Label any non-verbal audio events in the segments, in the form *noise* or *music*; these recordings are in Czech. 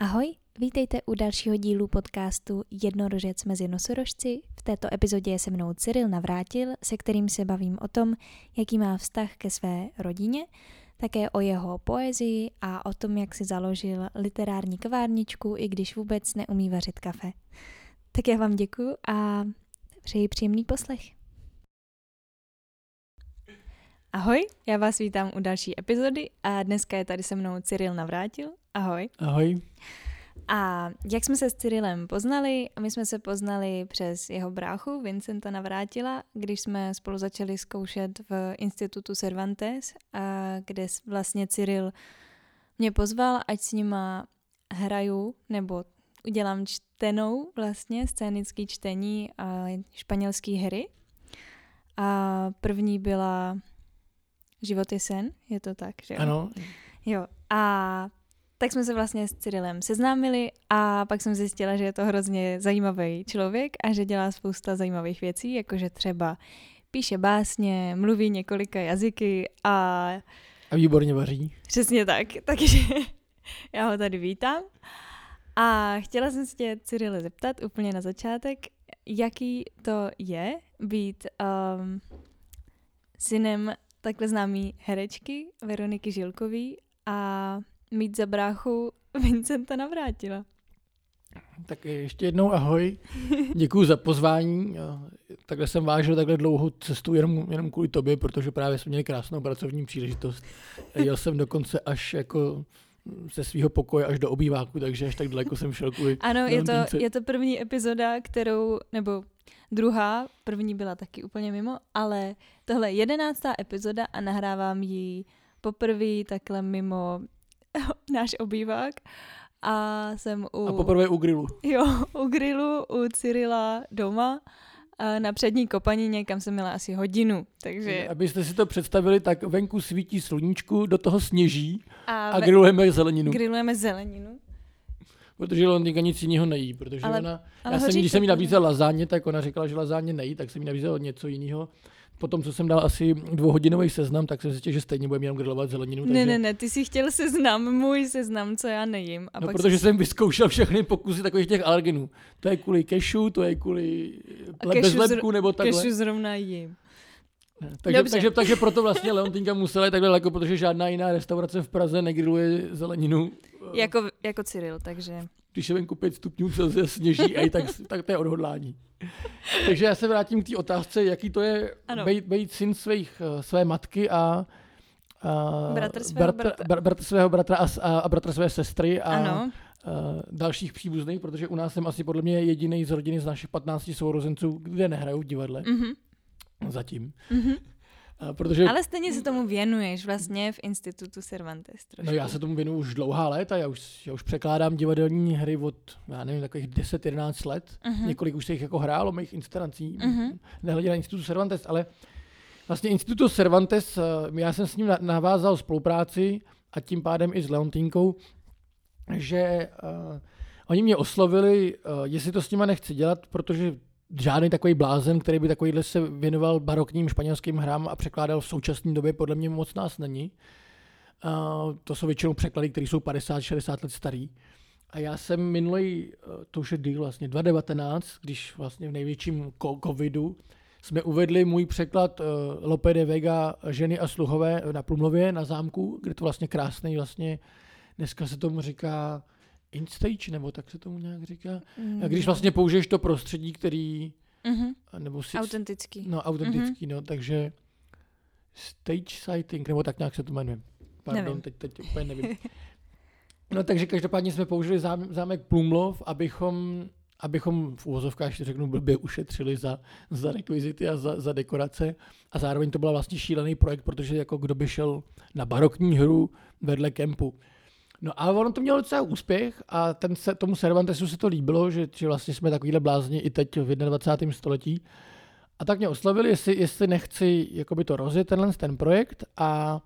Ahoj, vítejte u dalšího dílu podcastu Jednorožec mezi nosorožci. V této epizodě je se mnou Cyril Navrátil, se kterým se bavím o tom, jaký má vztah ke své rodině, také o jeho poezii a o tom, jak si založil literární kavárničku, i když vůbec neumí vařit kafe. Tak já vám děkuju a přeji příjemný poslech. Ahoj, já vás vítám u další epizody a dneska je tady se mnou Cyril Navrátil. Ahoj. Ahoj. A jak jsme se s Cyrilem poznali? My jsme se poznali přes jeho bráchu Vincenta Navrátila, když jsme spolu začali zkoušet v institutu Cervantes, a kde vlastně Cyril mě pozval, ať s nima hraju, nebo udělám čtenou vlastně, scénický čtení a španělský hry. A první byla Život je sen, je to tak, že jo? Ano. Jo, a tak jsme se vlastně s Cyrilem seznámili a pak jsem zjistila, že je to hrozně zajímavý člověk a že dělá spousta zajímavých věcí, jakože třeba píše básně, mluví několika jazyky a... A výborně vaří. Přesně tak, *laughs* takže já ho tady vítám. A chtěla jsem se tě, Cyrile, zeptat úplně na začátek, jaký to je být um, synem takhle známý herečky Veroniky Žilkový a mít za bráchu *laughs* Vincenta Navrátila. Tak ještě jednou ahoj, děkuji za pozvání. Takhle jsem vážil takhle dlouhou cestu jenom, jenom kvůli tobě, protože právě jsme měli krásnou pracovní příležitost. Jel jsem dokonce až jako ze svého pokoje až do obýváku, takže až tak daleko jsem šel kvůli Ano, je to, je to první epizoda, kterou, nebo druhá, první byla taky úplně mimo, ale tohle je jedenáctá epizoda a nahrávám ji poprvé takhle mimo *laughs* náš obývák a jsem u... A poprvé u grilu. Jo, u grilu, u Cyrila doma na přední kopanině, kam jsem měla asi hodinu. Takže... Abyste si to představili, tak venku svítí sluníčku, do toho sněží a, a grillujeme zeleninu. Grillujeme zeleninu. Protože Londýnka nic jiného nejí, protože ale, ona, ale já jsem, když jsem jí nabízel lazáně, tak ona říkala, že lazáně nejí, tak jsem jí nabízel něco jiného potom, co jsem dal asi dvouhodinový seznam, tak jsem zjistil, že stejně budeme jenom grilovat zeleninu. Takže... Ne, ne, ne, ty jsi chtěl seznam, můj seznam, co já nejím. A no, pak protože jsi... jsem vyzkoušel všechny pokusy takových těch alergenů. To je kvůli kešu, to je kvůli bezlepku nebo takhle. Kešu zrovna jím. Takže, takže, takže, proto vlastně Leontýnka musela jít takhle daleko, protože žádná jiná restaurace v Praze negriluje zeleninu. Jako, jako Cyril, takže když je venku 5 stupňů Celsia sněží, a tak, tak to je odhodlání. Takže já se vrátím k té otázce, jaký to je být, být syn svých, eh, své matky a, a bratr svého bratra, bratra. Bratr svého bratra a, a, a bratra své sestry a, ano. a dalších příbuzných, protože u nás jsem asi podle mě jediný z rodiny z našich 15 sourozenců, kde nehrajou v divadle. Mm-hmm. Zatím. Mm-hmm. Protože... Ale stejně se tomu věnuješ vlastně v institutu Cervantes trošku. No já se tomu věnuju už dlouhá léta, já už, já už překládám divadelní hry od, já nevím, takových 10-11 let. Uh-huh. Několik už se jich jako hrálo, mých inscenací, uh-huh. nehledě na institutu Cervantes, ale vlastně institutu Cervantes, eh, já jsem s ním navázal spolupráci a tím pádem i s Leontínkou, že uh, oni mě oslovili, uh, jestli to s nima nechci dělat, protože žádný takový blázen, který by takovýhle se věnoval barokním španělským hrám a překládal v současné době, podle mě moc nás není. Uh, to jsou většinou překlady, které jsou 50-60 let starý. A já jsem minulý, to už je díl vlastně, 2019, když vlastně v největším covidu jsme uvedli můj překlad uh, Lope de Vega Ženy a sluhové na Prumlově na zámku, kde to vlastně krásný vlastně, dneska se tomu říká instage, nebo tak se tomu nějak říká. Mm. A když vlastně použiješ to prostředí, který... Mm-hmm. Nebo si, autentický. No, autentický, mm-hmm. no, takže stage sighting, nebo tak nějak se to jmenuje. Pardon, nevím. teď, teď úplně nevím. No takže každopádně jsme použili zám, zámek Plumlov, abychom, abychom v úvozovkách, ještě řeknu blbě, ušetřili za, za rekvizity a za, za dekorace. A zároveň to byl vlastně šílený projekt, protože jako kdo by šel na barokní hru vedle kempu. No a ono to mělo docela úspěch a ten se, tomu Cervantesu se to líbilo, že, že vlastně jsme takovýhle blázni i teď v 21. století. A tak mě oslovili, jestli, jestli nechci jakoby to rozjet, tenhle ten projekt a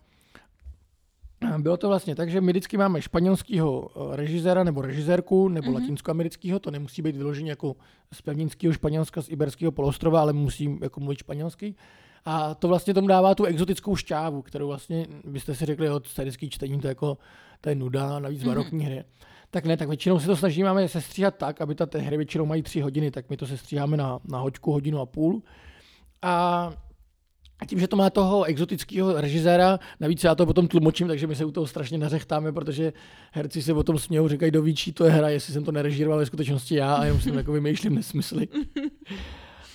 bylo to vlastně tak, že my vždycky máme španělského eh, režiséra nebo režisérku nebo mm-hmm. latinskoamerického, to nemusí být vyložený jako z pevninského Španělska, z Iberského polostrova, ale musí jako mluvit španělsky. A to vlastně tomu dává tu exotickou šťávu, kterou vlastně byste si řekli od scénický čtení, to, jako, to je nuda, navíc barokní mm-hmm. hry. Tak ne, tak většinou se to snažíme sestříhat tak, aby ta hry většinou mají tři hodiny, tak my to sestříháme na, na hoďku, hodinu a půl. A a tím, že to má toho exotického režiséra, navíc já to potom tlumočím, takže my se u toho strašně nařechtáme, protože herci se potom smějou, říkají, do víčí to je hra, jestli jsem to nerežíroval ve skutečnosti já a jenom si jako vymýšlím nesmysly. *laughs*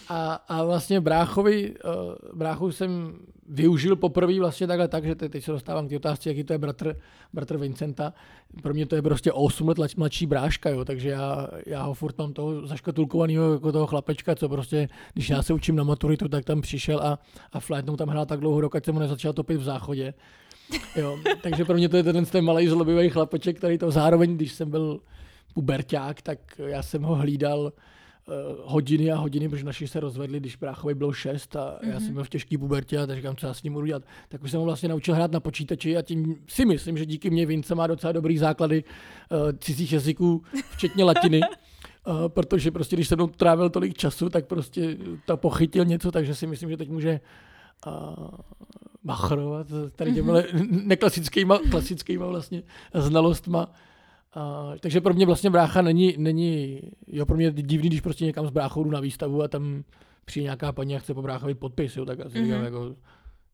A, a vlastně bráchovi, uh, bráchu jsem využil poprvé vlastně takhle tak, že teď se dostávám k otázce, jaký to je bratr, bratr Vincenta. Pro mě to je prostě 8 let mladší bráška, jo, takže já, já ho furt mám toho zaškatulkovaného jako toho chlapečka, co prostě, když já se učím na maturitu, tak tam přišel a, a flétnou tam hrál tak dlouho, dokud jsem mu nezačal topit v záchodě. Jo, *laughs* takže pro mě to je ten, ten malý zlobivý chlapeček, který to zároveň, když jsem byl puberták, tak já jsem ho hlídal hodiny a hodiny, protože naši se rozvedli, když bráchovi bylo šest a mm-hmm. já jsem mhm. byl v těžký pubertě a tak říkám, co já s ním budu dělat. Tak už jsem ho vlastně naučil hrát na počítači a tím si myslím, že díky mě Vince má docela dobrý základy uh, cizích jazyků, včetně latiny. Uh, *laughs* protože prostě, když jsem trávil tolik času, tak prostě to pochytil něco, takže si myslím, že teď může uh, machrovat tady těmi mm-hmm. *laughs* neklasickýma klasickýma vlastně znalostma a, takže pro mě vlastně brácha není, není, jo, pro mě divný, když prostě někam s bráchou jdu na výstavu a tam přijde nějaká paní a chce po bráchovi podpis, jo, tak asi mm-hmm. říkám, jako,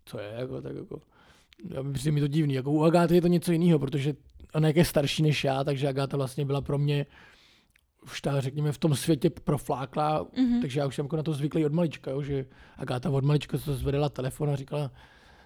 co je, jako, tak jako, já přijde mi to divný, jako u Agáty je to něco jiného, protože ona je starší než já, takže Agáta vlastně byla pro mě už ta, řekněme, v tom světě proflákla, mm-hmm. takže já už jsem jako na to zvyklý od malička, jo, že Agáta od malička se zvedala telefon a říkala,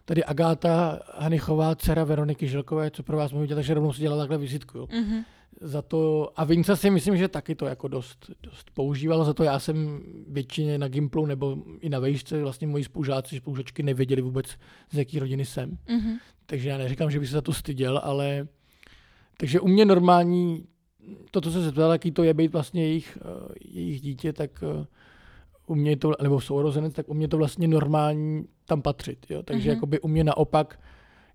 tady Agáta Hanichová, dcera Veroniky Žilkové, co pro vás dělat, takže rovnou si dělala takhle vizitku. Jo. Mm-hmm. Za to, a Vince si myslím, že taky to jako dost, dost používal, za to já jsem většině na Gimplu nebo i na vejšce, vlastně moji spolužáci, spolužačky nevěděli vůbec, z jaký rodiny jsem. Mm-hmm. Takže já neříkám, že by se za to styděl, ale takže u mě normální, to, co se zeptal, jaký to je být vlastně jejich, eh, jejich dítě, tak uh, u mě to, nebo sourozenec, tak u mě to vlastně normální tam patřit. Jo? Takže mm-hmm. jakoby u mě naopak,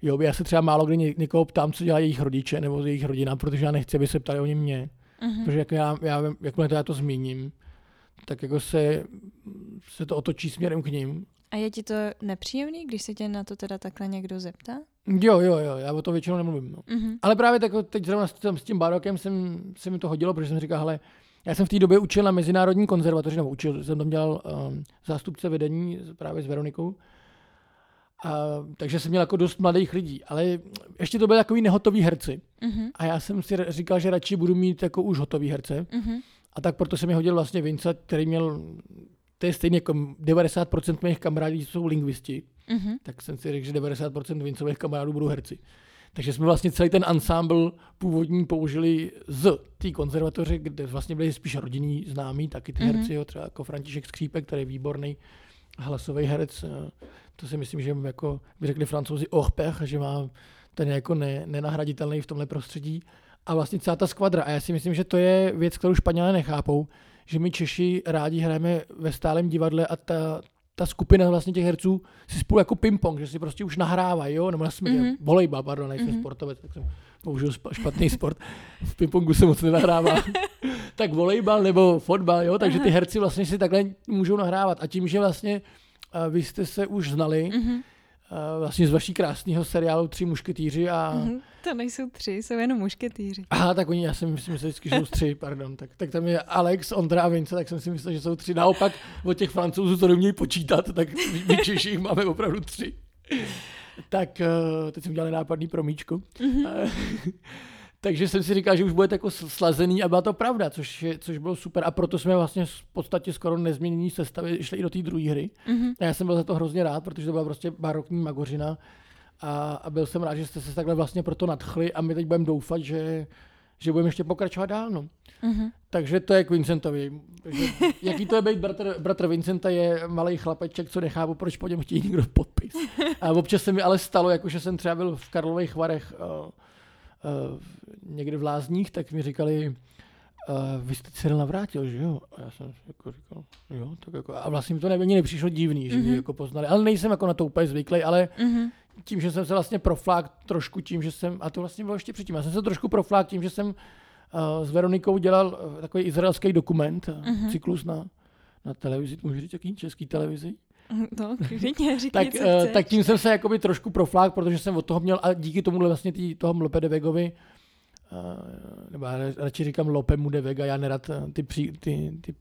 jo, já se třeba málo kdy ně, někoho ptám, co dělá jejich rodiče nebo jejich rodina, protože já nechci, aby se ptali o mě. Mm-hmm. Protože jako já, já, jakmile to já to zmíním, tak jako se, se to otočí směrem k ním. A je ti to nepříjemný, když se tě na to teda takhle někdo zeptá? Jo, jo, jo, já o to většinou nemluvím. No. Mm-hmm. Ale právě tak, teď zrovna s, s tím barokem jsem, se mi to hodilo, protože jsem říkal, hele, já jsem v té době učil na Mezinárodní konzervatoři, nebo učil, jsem tam dělal um, zástupce vedení právě s Veronikou. A, takže jsem měl jako dost mladých lidí, ale ještě to byly takový nehotoví herci. Uh-huh. A já jsem si říkal, že radši budu mít jako už hotový herce. Uh-huh. A tak proto se mi hodil vlastně Vince, který měl, to je stejně jako 90% mých kamarádů jsou lingvisti. Uh-huh. Tak jsem si řekl, že 90% Vincových kamarádů budou herci. Takže jsme vlastně celý ten ensemble původní použili z té konzervatoře, kde vlastně byli spíš rodinní známí, taky ty mm-hmm. herci, jo, třeba jako František Skřípek, který je výborný hlasový herec. Eh, to si myslím, že jako by řekli francouzi orpech, že má ten je jako ne, nenahraditelný v tomhle prostředí. A vlastně celá ta skvadra. A já si myslím, že to je věc, kterou Španělé nechápou, že my Češi rádi hrajeme ve stálem divadle a ta, ta skupina vlastně těch herců si spolu jako ping-pong, že si prostě už nahrávají, jo, nebo jsme mm-hmm. volejba, pardon, nejsem mm-hmm. sportovec, tak jsem použil špatný sport. *laughs* V ping-pongu se moc nenahrává. *laughs* tak volejbal nebo fotbal, jo, takže ty herci vlastně si takhle můžou nahrávat. A tím, že vlastně uh, vy jste se už znali, mm-hmm. Uh, vlastně z vaší krásného seriálu Tři mušketýři a mm-hmm to nejsou tři, jsou jenom mušketýři. Aha, tak oni, já si myslím, že vždycky jsou tři, pardon. Tak, tak tam je Alex, Ondra a Vince, tak jsem si myslel, že jsou tři. Naopak od těch francouzů to neumějí počítat, tak my Češi máme opravdu tři. Tak eh, teď jsem udělal nápadný promíčku. Mm-hmm. Takže jsem si říkal, že už bude jako slazený a byla to pravda, což, je, což bylo super. A proto jsme vlastně v podstatě skoro nezměnění sestavy šli i do té druhé hry. Mm-hmm. A já jsem byl za to hrozně rád, protože to byla prostě barokní magořina a, a byl jsem rád, že jste se takhle vlastně proto nadchli a my teď budeme doufat, že, že budeme ještě pokračovat dál. No. Uh-huh. Takže to je k Vincentovi. Takže, jaký to je být bratr, bratr Vincenta, je malý chlapeček, co nechápu, proč po něm chtějí někdo podpis. A občas se mi ale stalo, jako že jsem třeba byl v Karlových Varech uh, někde v Lázních, tak mi říkali, uh, vy jste Cyril navrátil, že jo? A já jsem jako říkal, jo, tak jako, a vlastně mi to ani nepřišlo divný, že mm-hmm. jako poznali, ale nejsem jako na to úplně zvyklý, ale mm-hmm tím, že jsem se vlastně proflák trošku tím, že jsem, a to vlastně bylo ještě předtím, já jsem se trošku proflák tím, že jsem uh, s Veronikou dělal takový izraelský dokument, uh-huh. cyklus na, na televizi, můžu říct, jaký český televizi? *laughs* No, klidně, říkej, tak, uh, tak tím jsem se jakoby trošku proflák, protože jsem od toho měl, a díky tomu vlastně tý, toho Mlopedevegovi, nebo já radši říkám Lope Mude Vega, já nerad ty, pří, ty, ty,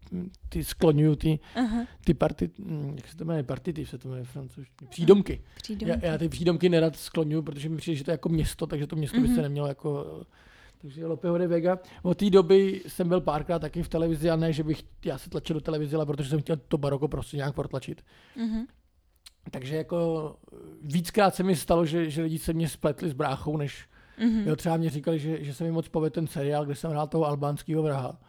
ty skloňuju ty, uh-huh. ty party, hm, jak se to jmenuje, partity se to jmenuje francouzštině, přídomky. přídomky. Já, já, ty přídomky nerad skloňuju, protože mi přijde, že to je jako město, takže to město uh-huh. by se mhm. nemělo jako takže Lopeho de Vega. Od té doby jsem byl párkrát taky v televizi a ne, že bych já se tlačil do televize, ale protože jsem chtěl to baroko prostě nějak protlačit. Mm-hmm. Takže jako víckrát se mi stalo, že, že lidi se mě spletli s bráchou, než mm-hmm. jo, třeba mě říkali, že, že se mi moc povedl ten seriál, kde jsem hrál toho albánského vraha.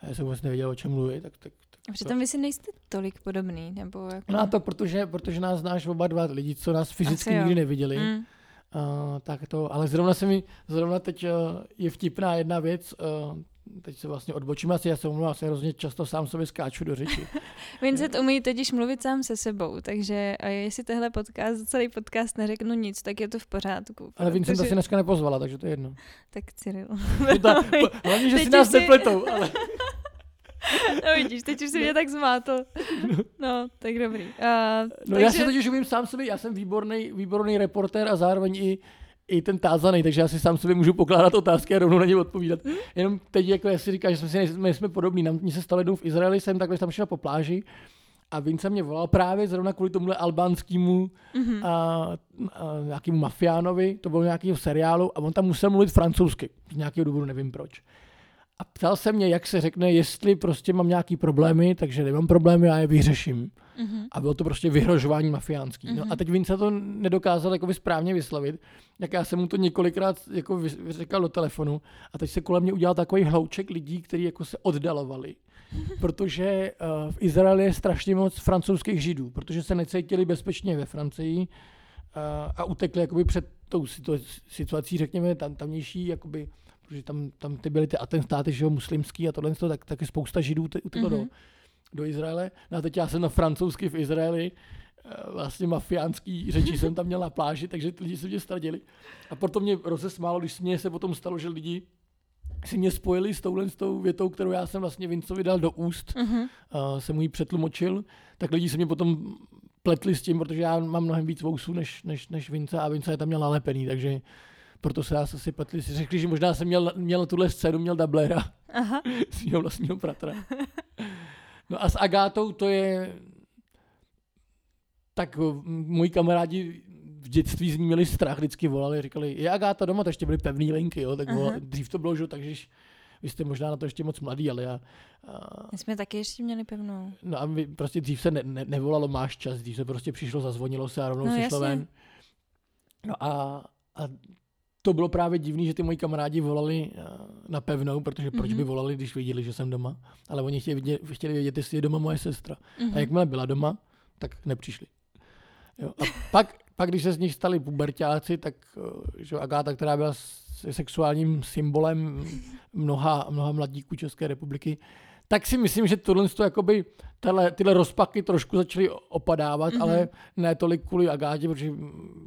A já jsem vůbec nevěděl, o čem mluví. Tak, tak, a přitom vy si nejste tolik podobný, nebo jako... No a to protože, protože nás znáš oba dva lidi, co nás fyzicky nikdy neviděli. Mm. Uh, tak to, ale zrovna se mi, zrovna teď uh, je vtipná jedna věc, uh, teď se vlastně odbočím asi, já se omlouvám, se hrozně často sám sobě skáču do řeči. *laughs* Vincent umí totiž mluvit sám se sebou, takže a jestli tehle podcast, celý podcast neřeknu nic, tak je to v pořádku. Ale Vincent protože... si dneska nepozvala, takže to je jedno. Tak Cyril. *laughs* *laughs* Hlavně, že si nás si... nepletou, ale... No vidíš, teď už si mě tak zmátl. No, tak dobrý. Uh, no takže... já si totiž umím sám sobě, já jsem výborný, výborný reportér a zároveň i i ten tázaný, takže já si sám sobě můžu pokládat otázky a rovnou na ně odpovídat. Hmm? Jenom teď, jako jestli říkáš, že jsme si nejsme, jsme podobní, nám se stalo jednou v Izraeli, jsem takhle tam šel po pláži a Vince mě volal právě zrovna kvůli tomuhle albánskému mm-hmm. a, a, nějakému mafiánovi, to bylo nějakého seriálu a on tam musel mluvit francouzsky, z nějakého důvodu, nevím proč a ptal se mě, jak se řekne, jestli prostě mám nějaký problémy, takže nemám problémy, já je vyřeším. Mm-hmm. A bylo to prostě vyhrožování mafiánský. Mm-hmm. No a mhm. teď Vince to nedokázal jako správně vyslovit, jak já jsem mu to několikrát jako řekl do telefonu a teď se kolem mě udělal takový hlouček lidí, kteří jako se oddalovali. *laughs* protože uh, v Izraeli je strašně moc francouzských židů, protože se necítili bezpečně ve Francii uh, a utekli jakoby před tou situací, řekněme, tam, tamnější jakoby protože tam, tam ty byly ty atentáty, že jo, muslimský a tohle, tak taky spousta židů uteklo mm-hmm. do, do Izraele. No a teď já jsem na francouzsky v Izraeli, eh, vlastně mafiánský řeči jsem tam měl na pláži, takže lidi se mě stradili. A proto mě rozesmálo, když mě se potom stalo, že lidi si mě spojili s touhle s tou větou, kterou já jsem vlastně Vincovi dal do úst, mm-hmm. uh, jsem mu ji přetlumočil, tak lidi se mě potom pletli s tím, protože já mám mnohem víc vousů než, než, než Vince a Vince je tam měl nalepený, takže proto se nás asi petli, si řekli, že možná jsem měl, měl tuhle scénu, měl dublera Aha. *laughs* svého vlastního bratra. No a s Agátou to je, tak moji kamarádi v dětství z ní měli strach, vždycky volali, říkali, je Agáta doma, to ještě byly pevné linky, jo, tak volali, dřív to bylo, že, takže vy jste možná na to ještě moc mladý, ale já... A... My jsme taky ještě měli pevnou. No a my, prostě dřív se ne, ne, nevolalo máš čas, dřív se prostě přišlo, zazvonilo se a rovnou no, se šlo ven. No a, a to bylo právě divný, že ty moji kamarádi volali eh, na pevnou, protože proč mm-hmm. by volali, když viděli, že jsem doma. Ale oni chtěli vědět, chtěli vědět jestli je doma moje sestra. Mm-hmm. A mhm. jakmile byla doma, tak nepřišli. Jo. A pak, pak, když se z nich stali pubertáci, tak eh, že Agáta, která byla sexuálním symbolem mnoha, mnoha mladíků České republiky, tak si myslím, že tohle to jakoby, tyhle, tyhle rozpaky trošku začaly opadávat, mm-hmm. ale ne tolik kvůli Agátě, protože,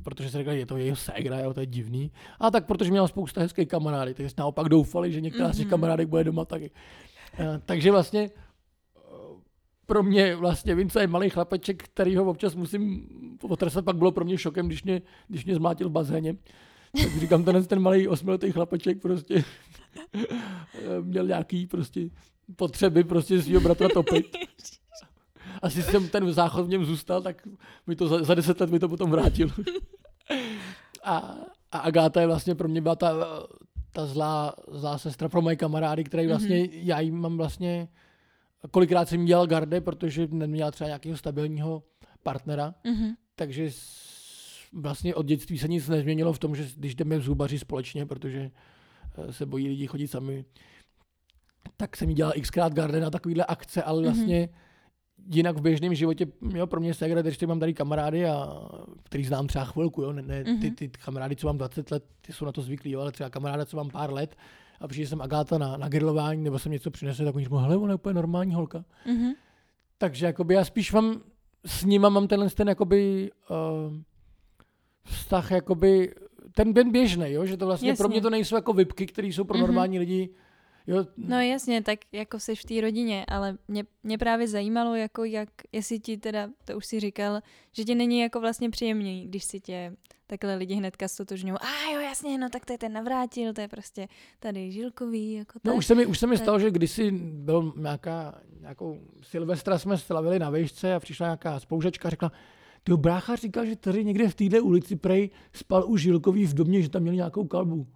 protože se řekli, je to jeho ségra, jo, to je divný. A tak protože měla spousta hezkých kamarády, takže naopak doufali, že některá mm-hmm. z těch mhm. kamarádek bude doma taky. Uh, takže vlastně eh, pro mě vlastně Vince je malý chlapeček, který ho občas musím potrestat, pak bylo pro mě šokem, když mě, když mě zmátil v bazéně. Tak říkám, ten, ten malý osmiletý chlapeček prostě *laughs* měl nějaký prostě potřeby prostě svého bratra topit. Asi jsem ten záchod v něm zůstal, tak mi to za, za deset let mi to potom vrátil. a, a Agáta je vlastně pro mě byla ta, ta zlá, zlá sestra pro moje kamarády, který vlastně, mm-hmm. já jí mám vlastně, kolikrát jsem dělal garde, protože neměla třeba nějakého stabilního partnera, mm-hmm. takže vlastně od dětství se nic nezměnilo v tom, že když jdeme v zubaři společně, protože eh, se bojí lidi chodit sami, tak jsem dělal xkrát garden a takovýhle akce, ale mhm. vlastně mm-hmm. jinak v běžném životě, jo, pro mě Segra, když mám tady kamarády, a, který znám třeba chvilku, jo, ne, ne mm-hmm. ty, ty kamarády, co mám 20 let, ty jsou na to zvyklí, jo, ale třeba kamaráda, co mám pár let, a přijde jsem Agáta na, na grilování, nebo jsem něco přinesl, tak oni říkají, hele, ona je úplně normální holka. Mm-hmm. Takže jakoby já spíš mám, s nima mám tenhle ten jakoby uh, vztah jakoby, ten, ten běžný, jo, že to vlastně Jasně. pro mě to nejsou jako vypky, které jsou pro mm-hmm. normální lidi Jo. No jasně, tak jako jsi v té rodině, ale mě, mě právě zajímalo, jako jak, jestli ti teda, to už si říkal, že ti není jako vlastně příjemný, když si tě takhle lidi hnedka stotožňují. A jo, jasně, no tak to je ten navrátil, to je prostě tady Žilkový. Jako no už se mi, už se mi stalo, že kdysi byl nějaká, nějakou Silvestra jsme slavili na vejšce a přišla nějaká spoužečka a řekla, ty brácha říkal, že tady někde v téhle ulici prej spal u Žilkový v domě, že tam měl nějakou kalbu.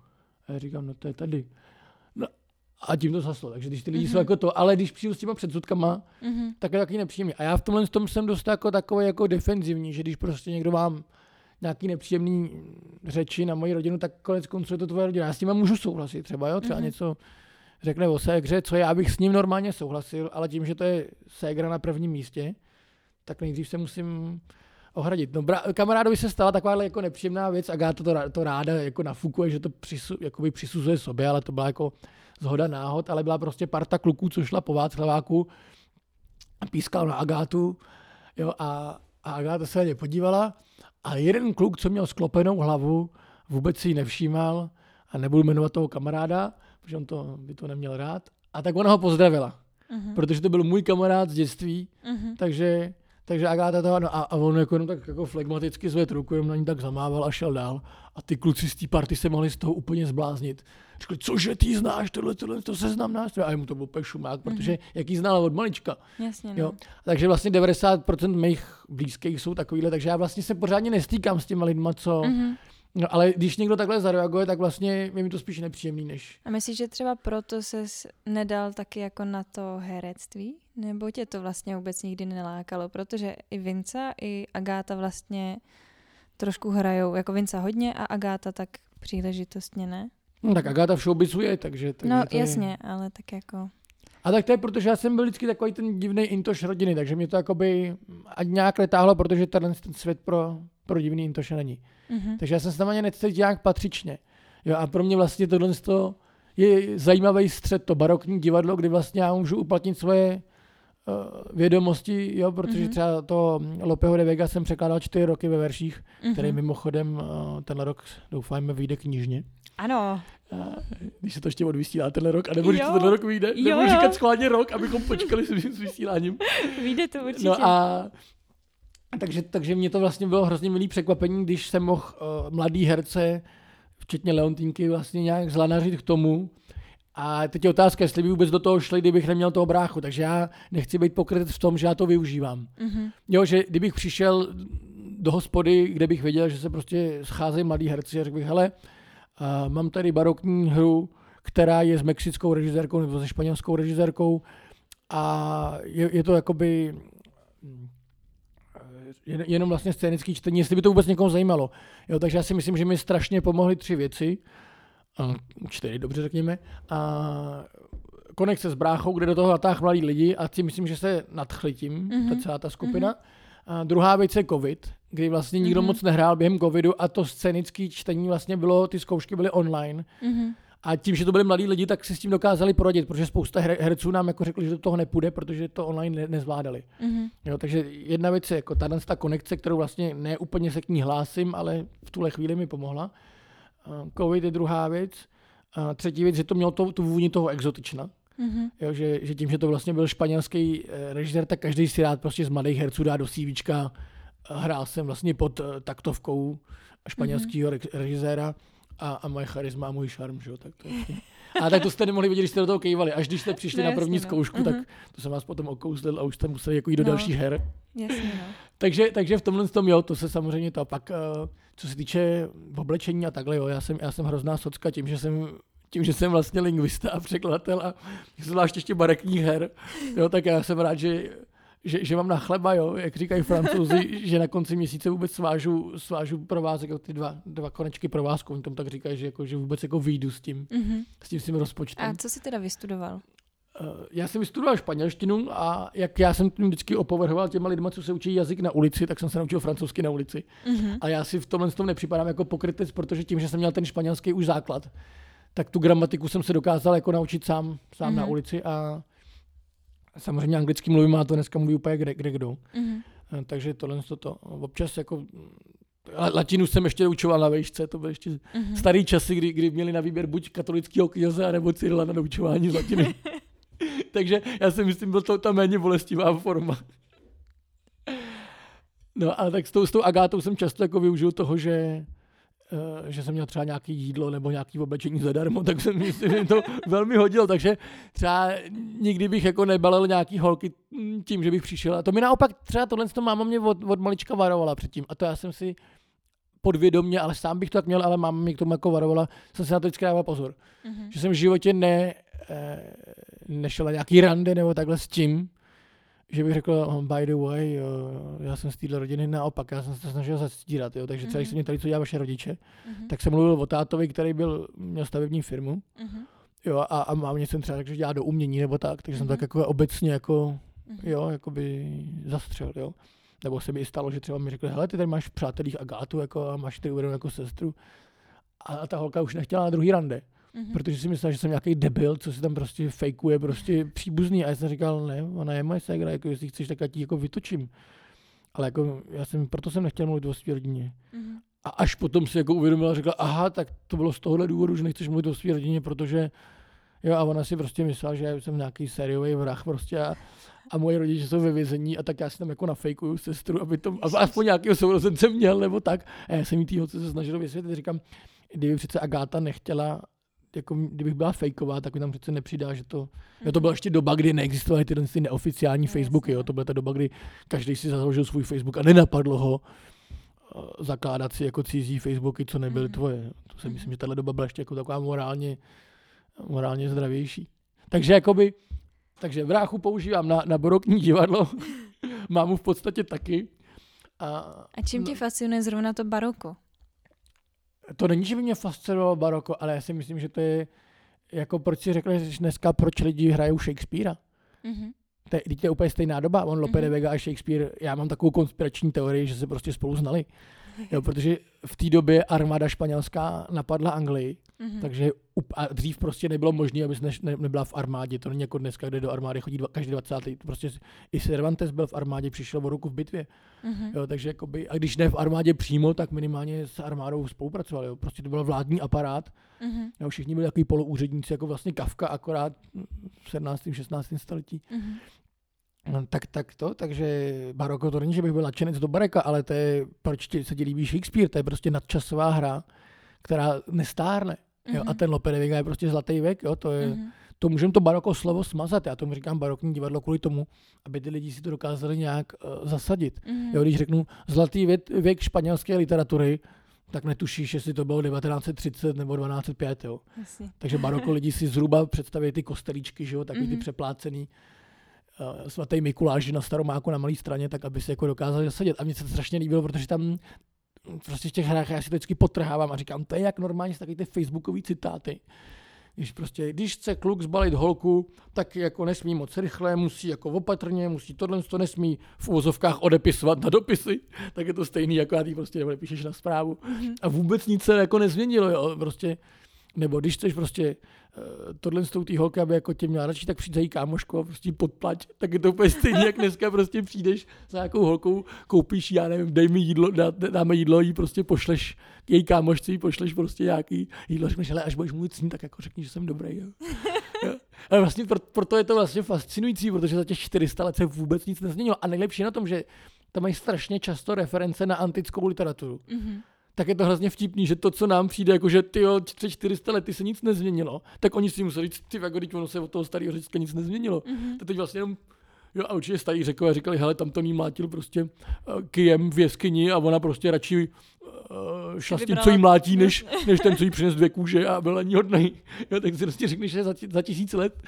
A já říkám, no to je tady. A tím to zaslo. Takže když ty lidi mm-hmm. jsou mhm. jako to, ale když přijdu s těma předsudkama, mm-hmm. tak je taky nepříjemný. A já v tomhle tom jsem dost jako takový jako defenzivní, že když prostě někdo mám nějaký nepříjemný řeči na moji rodinu, tak konec konců je to tvoje rodina. Já s tím můžu souhlasit třeba, jo? třeba mm-hmm. něco řekne o ségře, co já bych s ním normálně souhlasil, ale tím, že to je ségra na prvním místě, tak nejdřív se musím ohradit. No, bra- kamarádovi se stala taková jako nepříjemná věc, Agáta to, to ráda jako nafukuje, že to přisu, jakoby přisuzuje sobě, ale to byla jako zhoda náhod, ale byla prostě parta kluků, co šla po Václaváku a pískal na Agátu jo, a, a Agáta se na ně podívala a jeden kluk, co měl sklopenou hlavu, vůbec si ji nevšímal a nebudu jmenovat toho kamaráda, protože on to, by to neměl rád, a tak ona ho pozdravila. Uh-huh. Protože to byl můj kamarád z dětství, uh-huh. takže takže Agáta to, no a, a on jako, no, tak jako flegmaticky zvedl ruku, jen na ní tak zamával a šel dál. A ty kluci z té party se mohli z toho úplně zbláznit. Řekli, cože ty znáš tohle, tohle, to se znám nástroj. A jemu to byl šumák, mm-hmm. protože jak ji znala od malička. Jasně, no. jo. Takže vlastně 90% mých blízkých jsou takovýhle, takže já vlastně se pořádně nestýkám s těma lidma, co, mm-hmm. No ale když někdo takhle zareaguje, tak vlastně je mi to spíš nepříjemný než... A myslíš, že třeba proto se nedal taky jako na to herectví? Nebo tě to vlastně vůbec nikdy nelákalo? Protože i Vinca, i Agáta vlastně trošku hrajou, jako Vinca hodně a Agáta tak příležitostně ne? No tak Agáta v showbizu je, takže... takže no to jasně, je... ale tak jako... A tak to je, protože já jsem byl vždycky takový ten divný intoš rodiny, takže mě to jakoby ať nějak letáhlo, protože ten, ten svět pro, pro divný intoše není. Mm-hmm. Takže já jsem se tam ani necítil nějak patřičně. Jo, a pro mě vlastně tohle je zajímavý střed, to barokní divadlo, kdy vlastně já můžu uplatnit svoje uh, vědomosti, jo, protože mm-hmm. třeba to Lopeho de Vega jsem překládal čtyři roky ve verších, mm-hmm. který mimochodem uh, tenhle rok doufáme vyjde knižně. Ano. A když se to ještě odvysílá tenhle rok, a nebo když to tenhle rok vyjde, nebudu říkat schválně rok, abychom počkali s, s vysíláním. *laughs* Vyjde to určitě. No a takže, takže mě to vlastně bylo hrozně milý překvapení, když jsem mohl uh, mladý herce, včetně Leontínky, vlastně nějak zlanařit k tomu. A teď je otázka, jestli by vůbec do toho šli, kdybych neměl toho bráchu. Takže já nechci být pokryt v tom, že já to využívám. Mm-hmm. Jo, že kdybych přišel do hospody, kde bych věděl, že se prostě scházejí mladí herci a řekl bych, hele, uh, mám tady barokní hru, která je s mexickou režisérkou nebo se španělskou režisérkou a je, je to jakoby jenom vlastně scénický čtení, jestli by to vůbec někoho zajímalo. Jo, takže já si myslím, že mi strašně pomohly tři věci, čtyři, dobře řekněme, a konekce s bráchou, kde do toho natáhl mladí lidi a si myslím, že se nadchli tím, mm-hmm. ta mhm. celá ta skupina. Mm-hmm. A druhá věc je covid, kdy vlastně nikdo mm-hmm. moc nehrál během covidu a to scénické čtení vlastně bylo, ty zkoušky byly online. Mm-hmm. A tím, že to byli mladí lidi, tak si s tím dokázali poradit, protože spousta herců nám jako řekli, že do toho nepůjde, protože to online ne- nezvládali. Mm-hmm. Jo, takže jedna věc je jako ta, ta konekce, kterou vlastně ne úplně se k ní hlásím, ale v tuhle chvíli mi pomohla. Covid je druhá věc. A třetí věc, že to mělo to, tu vůni toho exotična. Mm-hmm. Jo, že, že tím, že to vlastně byl španělský eh, režisér, tak každý si rád prostě z mladých herců dá do CVčka. Hrál jsem vlastně pod eh, taktovkou španělského mm-hmm. režiséra a, a moje charisma a můj šarm, že jo, tak to A tak to jste nemohli vidět, když jste do toho kejvali. Až když jste přišli no, na první jasně, no. zkoušku, no. tak mhm. to jsem vás potom okouzlil a už jste museli jako jít do no. dalších her. Jasně, no. takže, takže v tomhle tom, jo, to se samozřejmě to. Pak, uh, co se týče oblečení a takhle, jo, já jsem, já jsem hrozná socka tím, že jsem tím, že jsem vlastně lingvista a překladatel a zvlášť ještě barekních her, jo, tak já jsem rád, že že, že mám na chleba, jo, jak říkají francouzi, *laughs* že na konci měsíce vůbec svážu, svážu provázek, jako ty dva, dva konečky provázku, oni tam tak říkají, že, jako, že vůbec jako výjdu s tím, mm-hmm. s tím svým rozpočtem. A co jsi teda vystudoval? Uh, já jsem vystudoval španělštinu a jak já jsem tím vždycky opovrhoval těma lidma, co se učí jazyk na ulici, tak jsem se naučil francouzsky na ulici. Mm-hmm. A já si v tomhle tom nepřipadám jako pokrytec, protože tím, že jsem měl ten španělský už základ, tak tu gramatiku jsem se dokázal jako naučit sám, sám mm-hmm. na ulici a samozřejmě anglicky mluvím, a to dneska mluví úplně kde, kde kdo. Mm-hmm. Takže tohle to, to. Občas jako latinu jsem ještě učoval na vejšce, to byly ještě uh-huh. starý časy, kdy, kdy měli na výběr buď katolického kněze, nebo Cyrila na doučování z latiny. *laughs* *laughs* Takže já si myslím, byl to ta méně bolestivá forma. No a tak s tou, s tou Agátou jsem často jako využil toho, že že jsem měl třeba nějaký jídlo nebo nějaký oblečení zadarmo, *laughs* tak jsem myslím, to velmi hodil, takže třeba nikdy bych jako nebalil nějaký holky tím, že bych přišel. A to mi naopak třeba tohle to máma mě od, od malička varovala předtím. A to já jsem si podvědomně, ale sám bych to tak měl, ale máma mě k tomu jako varovala, jsem si na to vždycky dával pozor. Mm-hmm. Že jsem v životě ne, eh, nešel na nějaký rande nebo takhle s tím, že bych řekl, oh, by the way, jo, já jsem z téhle rodiny naopak, já jsem se to snažil zastírat, jo, takže celý mm-hmm. se mě tady, co dělá vaše rodiče, mm-hmm. tak jsem mluvil o tátovi, který byl, měl stavební firmu, mm-hmm. jo, a, a mám jsem třeba takže dělá do umění nebo tak, takže mm-hmm. jsem tak jako obecně jako, mm-hmm. jo, jakoby zastřel, jo. Nebo se mi stalo, že třeba mi řekl, hele, ty tady máš přátelích Agátu, jako, a máš tady uvedenou jako sestru. A ta holka už nechtěla na druhý rande mm-hmm. protože si myslel, že jsem nějaký debil, co si tam prostě fejkuje, prostě příbuzný. A já jsem říkal, ne, ona je moje ségra, jako jestli chceš, tak já ti jako vytočím. Ale jako já jsem, proto jsem nechtěl mluvit o své rodině. Mm-hmm. A až potom si jako uvědomila, řekla, aha, tak to bylo z tohohle důvodu, že nechceš mluvit o své rodině, protože jo, a ona si prostě myslela, že já jsem nějaký sériový vrah prostě a, a moje rodiče jsou ve vězení a tak já si tam jako nafejkuju sestru, aby to, aspoň nějakého sourozence měl nebo tak. A já jsem jí týho, co se snažil vysvětlit, říkám, kdyby přece Agáta nechtěla jako kdybych byla fejková, tak mi tam přece nepřidá, že to... Jo, to byla ještě doba, kdy neexistovaly ty, ty neoficiální no, Facebooky, jo, to byla ta doba, kdy každý si založil svůj Facebook a nenapadlo ho uh, zakládat si jako cizí Facebooky, co nebyly mm-hmm. tvoje. To si myslím, že tahle doba byla ještě jako taková morálně, morálně zdravější. Takže jakoby, takže vráchu používám na, na barokní divadlo, *laughs* mám v podstatě taky. A, a čím tě no, fascinuje zrovna to baroko? To není, že by mě fascinovalo baroko, ale já si myslím, že to je jako proč si řekl, že dneska proč lidi hrajou Shakespearea. Mm-hmm. To je, to je úplně stejná doba. On Lope mm-hmm. de Vega a Shakespeare, já mám takovou konspirační teorii, že se prostě spolu znali. Jo, protože v té době armáda španělská napadla Anglii, mm-hmm. takže a dřív prostě nebylo možné, aby ne, ne, nebyla v armádě. To není jako dneska, kde do armády chodí dva, každý 20. Prostě i Cervantes byl v armádě, přišel o ruku v bitvě. Mm-hmm. Jo, takže jakoby, a když ne v armádě přímo, tak minimálně s armádou spolupracovali. Jo. Prostě to byl vládní aparát. Mm-hmm. Jo, všichni byli takový poloúředníci, jako vlastně Kafka, akorát v 17. 16. století. Mm-hmm. No, tak, tak to, takže baroko to není, že bych byl nadšenec do bareka, ale to je, proč ti, se ti líbí Shakespeare, to je prostě nadčasová hra, která nestárne. Mm-hmm. Jo, a mhm. ten Lope de Vega je prostě zlatý věk, jo, to je, mm-hmm. to můžeme to baroko slovo smazat, já tomu říkám barokní divadlo kvůli tomu, aby ty lidi si to dokázali nějak uh, zasadit. Mm-hmm. Jo, když řeknu zlatý věk, věk španělské literatury, tak netušíš, jestli to bylo 1930 nebo 1205. Jo. Takže baroko lidi si zhruba představí ty kostelíčky, že jo, taky mm-hmm. ty mhm. přeplácený svatý Mikuláš na Staromáku na malé straně, tak aby se jako dokázali zasadit. A mně se to strašně líbilo, protože tam prostě v těch hrách já si to vždycky potrhávám a říkám, to je jak normálně takový ty facebookové citáty. Když prostě, když chce kluk zbalit holku, tak jako nesmí moc rychle, musí jako opatrně, musí tohle, to nesmí v uvozovkách odepisovat na dopisy, *laughs* tak je to stejný, jako já ty prostě neodepíšeš na zprávu. Mm-hmm. A vůbec nic se jako nezměnilo, jo. prostě nebo když chceš prostě tohle s tou tý holky, aby jako tě měla radši, tak přijde jí kámoško a prostě podplať, tak je to úplně stejně, jak dneska prostě přijdeš za nějakou holkou, koupíš, já nevím, dej mi jídlo, dá, dáme jídlo, jí prostě pošleš k její kámošce, jí pošleš prostě nějaký jídlo, řekneš, ale až budeš mluvit s ní, tak jako řekni, že jsem dobrý. Jo. *laughs* jo. Ale vlastně pro, proto je to vlastně fascinující, protože za těch 400 let se vůbec nic nezměnilo. A nejlepší na tom, že tam mají strašně často reference na antickou literaturu. Mm-hmm tak je to hrozně vtipný, že to, co nám přijde, jako že ty před 400 lety se nic nezměnilo, tak oni si museli říct, ty jako teď ono se od toho starého Řecka nic nezměnilo. Mm-hmm. To teď vlastně jenom Jo, a určitě starý řekové říkali, hele, tam to ní mlátil prostě uh, kyjem v jeskyni a ona prostě radši uh, šla s tím, co jí mlátí, než, *laughs* než ten, co jí přines dvě kůže a byl na ní hodnej. Jo, tak si prostě řekneš, že za, za tisíc let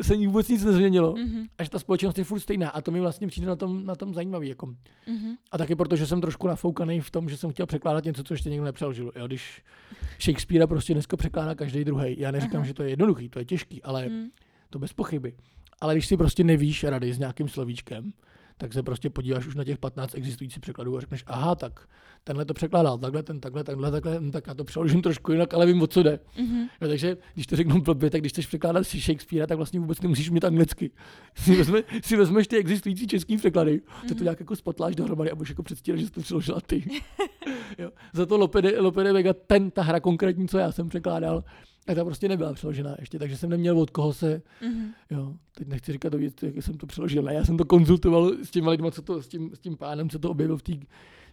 se ní vůbec nic nezměnilo mm-hmm. a že ta společnost je furt stejná a to mi vlastně přijde na tom, na tom zajímavý. Jako. Mm-hmm. A taky proto, že jsem trošku nafoukaný v tom, že jsem chtěl překládat něco, co ještě někdo nepřeložil. Jo, když Shakespearea prostě dneska překládá každý druhý. Já neříkám, Aha. že to je jednoduchý, to je těžký, ale mm. to bez pochyby. Ale když si prostě nevíš rady s nějakým slovíčkem, tak se prostě podíváš už na těch 15 existujících překladů a řekneš, aha, tak tenhle to překládal takhle, ten takhle, takhle, takhle, tak já to přeložím trošku jinak, ale vím, o co jde. Mm-hmm. No, takže když to řeknu blbě, tak když chceš překládat si Shakespearea, tak vlastně vůbec nemusíš mít anglicky. *laughs* Si, vezme, si vezmeš ty existující český překlady, mm-hmm. ty to nějak jako spotláš dohromady a budeš jako předstírat, že jsi to přeložila ty. *laughs* jo. Za to Lope de, Lope de Vega, ten, ta hra konkrétní, co já jsem překládal, a ta prostě nebyla přeložená ještě, takže jsem neměl od koho se, mm-hmm. jo, teď nechci říkat jak jsem to přeložil, ne, já jsem to konzultoval s těmi lidmi, co to, s tím, s tím pánem, co to objevil v té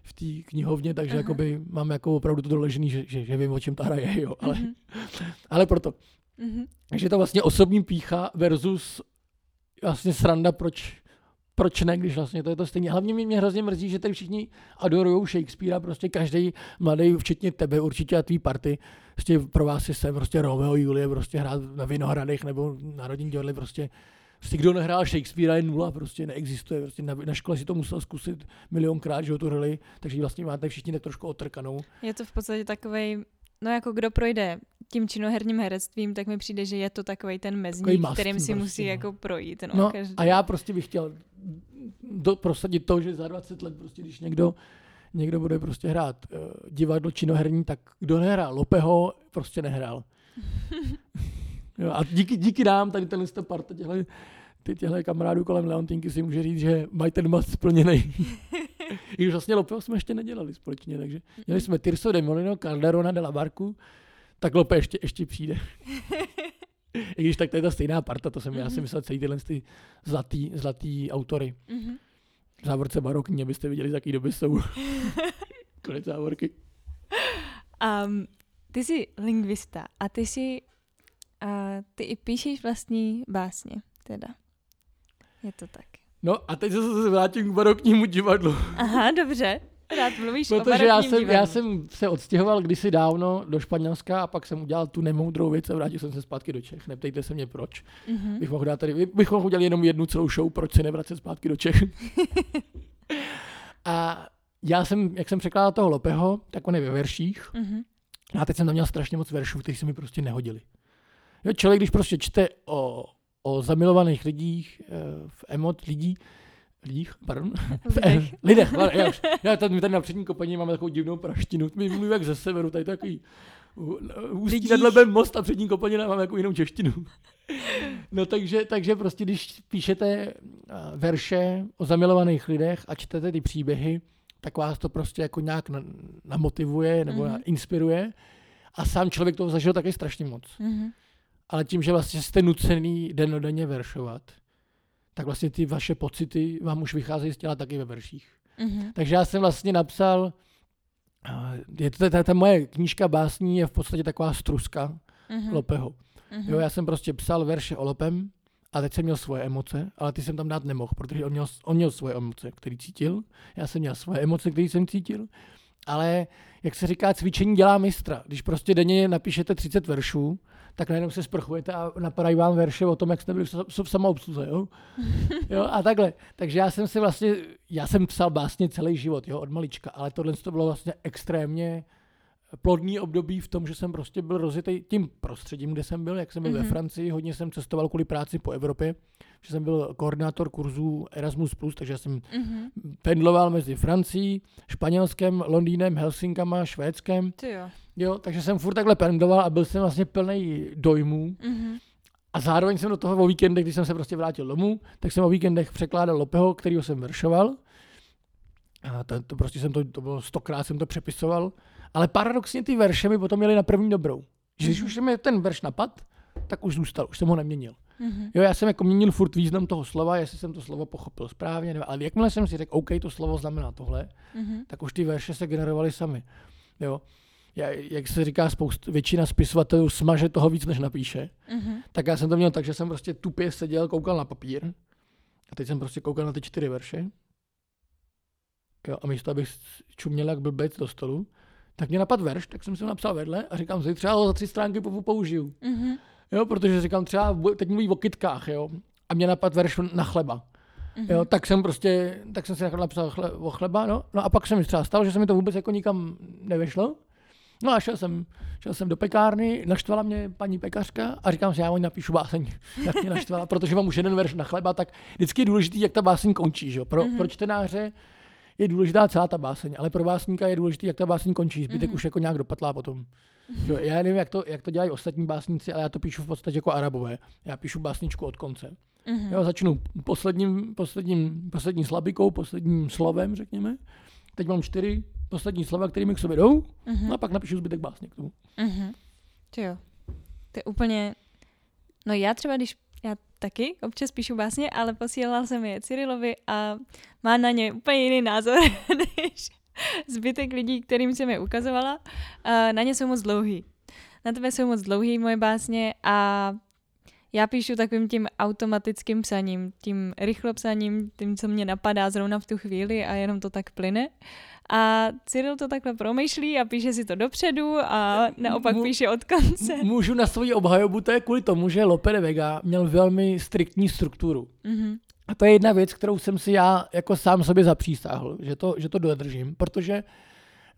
v té knihovně, takže uh-huh. jakoby mám jako opravdu to doležený, že, že, že vím, o čem ta hra je, jo, ale, uh-huh. ale proto. Uh-huh. Takže to vlastně osobní pícha versus vlastně sranda, proč, proč ne, když vlastně to je to stejné. Hlavně mě, mě hrozně mrzí, že tady všichni adorují Shakespearea, prostě každý mladý, včetně tebe určitě a tvý party, prostě pro vás je sem prostě Romeo Julie, prostě hrát na Vinohradech nebo na rodin divadle, prostě Prostě kdo nehrál Shakespearea je nula, prostě neexistuje. Prostě na, na škole si to musel zkusit milionkrát, že tu roli, takže vlastně máte všichni tak trošku otrkanou. Je to v podstatě takový, no jako kdo projde tím činoherním herectvím, tak mi přijde, že je to takový ten mezník, must, kterým si prostě, musí no. jako projít. No, no a já prostě bych chtěl do, prosadit to, že za 20 let prostě, když někdo někdo bude prostě hrát uh, divadlo činoherní, tak kdo nehrál Lopeho, prostě nehrál. *laughs* Jo, a díky, díky nám tady ten těchto, ty těhle kamarádů kolem Leontinky si může říct, že mají ten mast splněný. *laughs* I už vlastně Lopeho jsme ještě nedělali společně, takže měli jsme Tirso de Molino, Calderona de la Barku, tak Lope ještě, ještě přijde. *laughs* I když tak to je ta stejná parta, to jsem mm-hmm. já si mhm. myslel celý tyhle ty zlatý, zlatý autory. Mm-hmm. Závorce barokní, abyste viděli, z jaký doby jsou. *laughs* Konec závorky. Um, ty jsi lingvista a ty jsi a ty i píšeš vlastní básně, teda. Je to tak. No a teď se vrátím k baroknímu divadlu. Aha, dobře. Rád mluvíš Protože o já jsem, divadlu. já jsem se odstěhoval kdysi dávno do Španělska a pak jsem udělal tu nemoudrou věc a vrátil jsem se zpátky do Čech. Neptejte se mě proč. Mm-hmm. Bych mohl dát tady, bych mohl udělat jenom jednu celou show, proč se nevracet zpátky do Čech. *laughs* a já jsem, jak jsem překládal toho Lopeho, tak on je ve verších. Mm-hmm. A teď jsem tam měl strašně moc veršů, které se mi prostě nehodili. Jo, člověk, když prostě čte o, o zamilovaných lidích, eh, v emot lidí, lidích, pardon, lidech, lidech já, už, já tady, my tady na přední kopaní máme takovou divnou praštinu, my mluvíme jak ze severu, tady takový ústí nad lebem most a přední kopaní máme jako jinou češtinu. No takže, takže prostě, když píšete eh, verše o zamilovaných lidech a čtete ty příběhy, tak vás to prostě jako nějak namotivuje nebo mm-hmm. inspiruje. A sám člověk to zažil taky strašně moc. Mm-hmm ale tím, že vlastně jste nucený denodenně veršovat, tak vlastně ty vaše pocity vám už vycházejí z těla taky ve verších. Mm-hmm. Takže já jsem vlastně napsal, je to ta, ta moje knížka básní je v podstatě taková struska mm-hmm. Lopeho. Mm-hmm. Jo, já jsem prostě psal verše o Lopem a teď jsem měl svoje emoce, ale ty jsem tam dát nemohl, protože on měl, on měl svoje emoce, které cítil, já jsem měl svoje emoce, které jsem cítil, ale jak se říká, cvičení dělá mistra. Když prostě denně napíšete 30 veršů, tak najednou se sprchujete a napadají vám verše o tom, jak jste byli v, samoobsluze, jo? *laughs* jo? A takhle. Takže já jsem si vlastně, já jsem psal básně celý život, jo, od malička, ale tohle to bylo vlastně extrémně plodný období v tom, že jsem prostě byl rozjetý tím prostředím, kde jsem byl, jak jsem byl mm-hmm. ve mhm. Francii, hodně jsem cestoval kvůli práci po Evropě, že jsem byl koordinátor kurzů Erasmus+, takže jsem mm-hmm. pendloval mezi Francií, Španělskem, Londýnem, Helsinkama, Švédskem. Ty jo. jo. takže jsem furt takhle pendloval a byl jsem vlastně plný dojmů. Mm-hmm. A zároveň jsem do toho o víkendech, když jsem se prostě vrátil domů, tak jsem o víkendech překládal Lopeho, kterýho jsem veršoval. A to, to prostě jsem to, to bylo stokrát jsem to přepisoval. Ale paradoxně ty verše mi potom měly na první dobrou. Že když mm-hmm. už mi ten verš napad, tak už zůstal, už jsem ho neměnil. Mm-hmm. Jo, já jsem jako měnil furt význam toho slova, jestli jsem to slovo pochopil správně, nebo, ale jakmile jsem si řekl, OK, to slovo znamená tohle, mm-hmm. tak už ty verše se generovaly sami. Jo. Já, jak se říká, spoust, většina spisovatelů smaže toho víc, než napíše. Mm-hmm. Tak já jsem to měl tak, že jsem prostě tupě seděl, koukal na papír a teď jsem prostě koukal na ty čtyři verše. Jo, a místo, abych čuměl jak blbec do stolu, tak mě napad verš, tak jsem si ho napsal vedle a říkám si, třeba ho za tři stránky použiju. Mm-hmm. Jo, protože říkám třeba, teď mluví o kytkách, jo, a mě napad verš na chleba. Mm-hmm. Jo, tak jsem prostě, tak jsem si napsal chle, o chleba, no, no a pak se mi třeba stalo, že se mi to vůbec jako nikam nevešlo, No a šel jsem, šel jsem do pekárny, naštvala mě paní pekařka a říkám si, já oni napíšu báseň, jak mě naštvala, *laughs* protože mám už jeden verš na chleba, tak vždycky je důležitý, jak ta báseň končí. Že? Pro, mm-hmm. pro čtenáře je důležitá celá ta báseň, ale pro básníka je důležitý, jak ta báseň končí. Zbytek mm-hmm. už jako nějak dopatlá potom. *laughs* Jo, já nevím, jak to, jak to dělají ostatní básníci, ale já to píšu v podstatě jako arabové. Já píšu básničku od konce. Mm-hmm. Jo, začnu posledním, posledním, poslední slabikou, posledním slovem, řekněme. Teď mám čtyři poslední slova, kterými k sobě jdou, mm-hmm. no a pak napíšu zbytek básně k tomu. Mm-hmm. jo. To je úplně... No já třeba, když já taky občas píšu básně, ale posílala jsem je Cyrilovi a má na ně úplně jiný názor, *laughs* než zbytek lidí, kterým jsem je ukazovala. Na ně jsou moc dlouhý. Na tebe jsou moc dlouhý moje básně a já píšu takovým tím automatickým psaním, tím rychlopsaním, tím, co mě napadá zrovna v tu chvíli a jenom to tak plyne. A Cyril to takhle promýšlí a píše si to dopředu a naopak Mů, píše od konce. Můžu na svoji obhajobu, to je kvůli tomu, že Lope de Vega měl velmi striktní strukturu. Mm-hmm. A to je jedna věc, kterou jsem si já jako sám sobě zapřísáhl, že to, že to dodržím, protože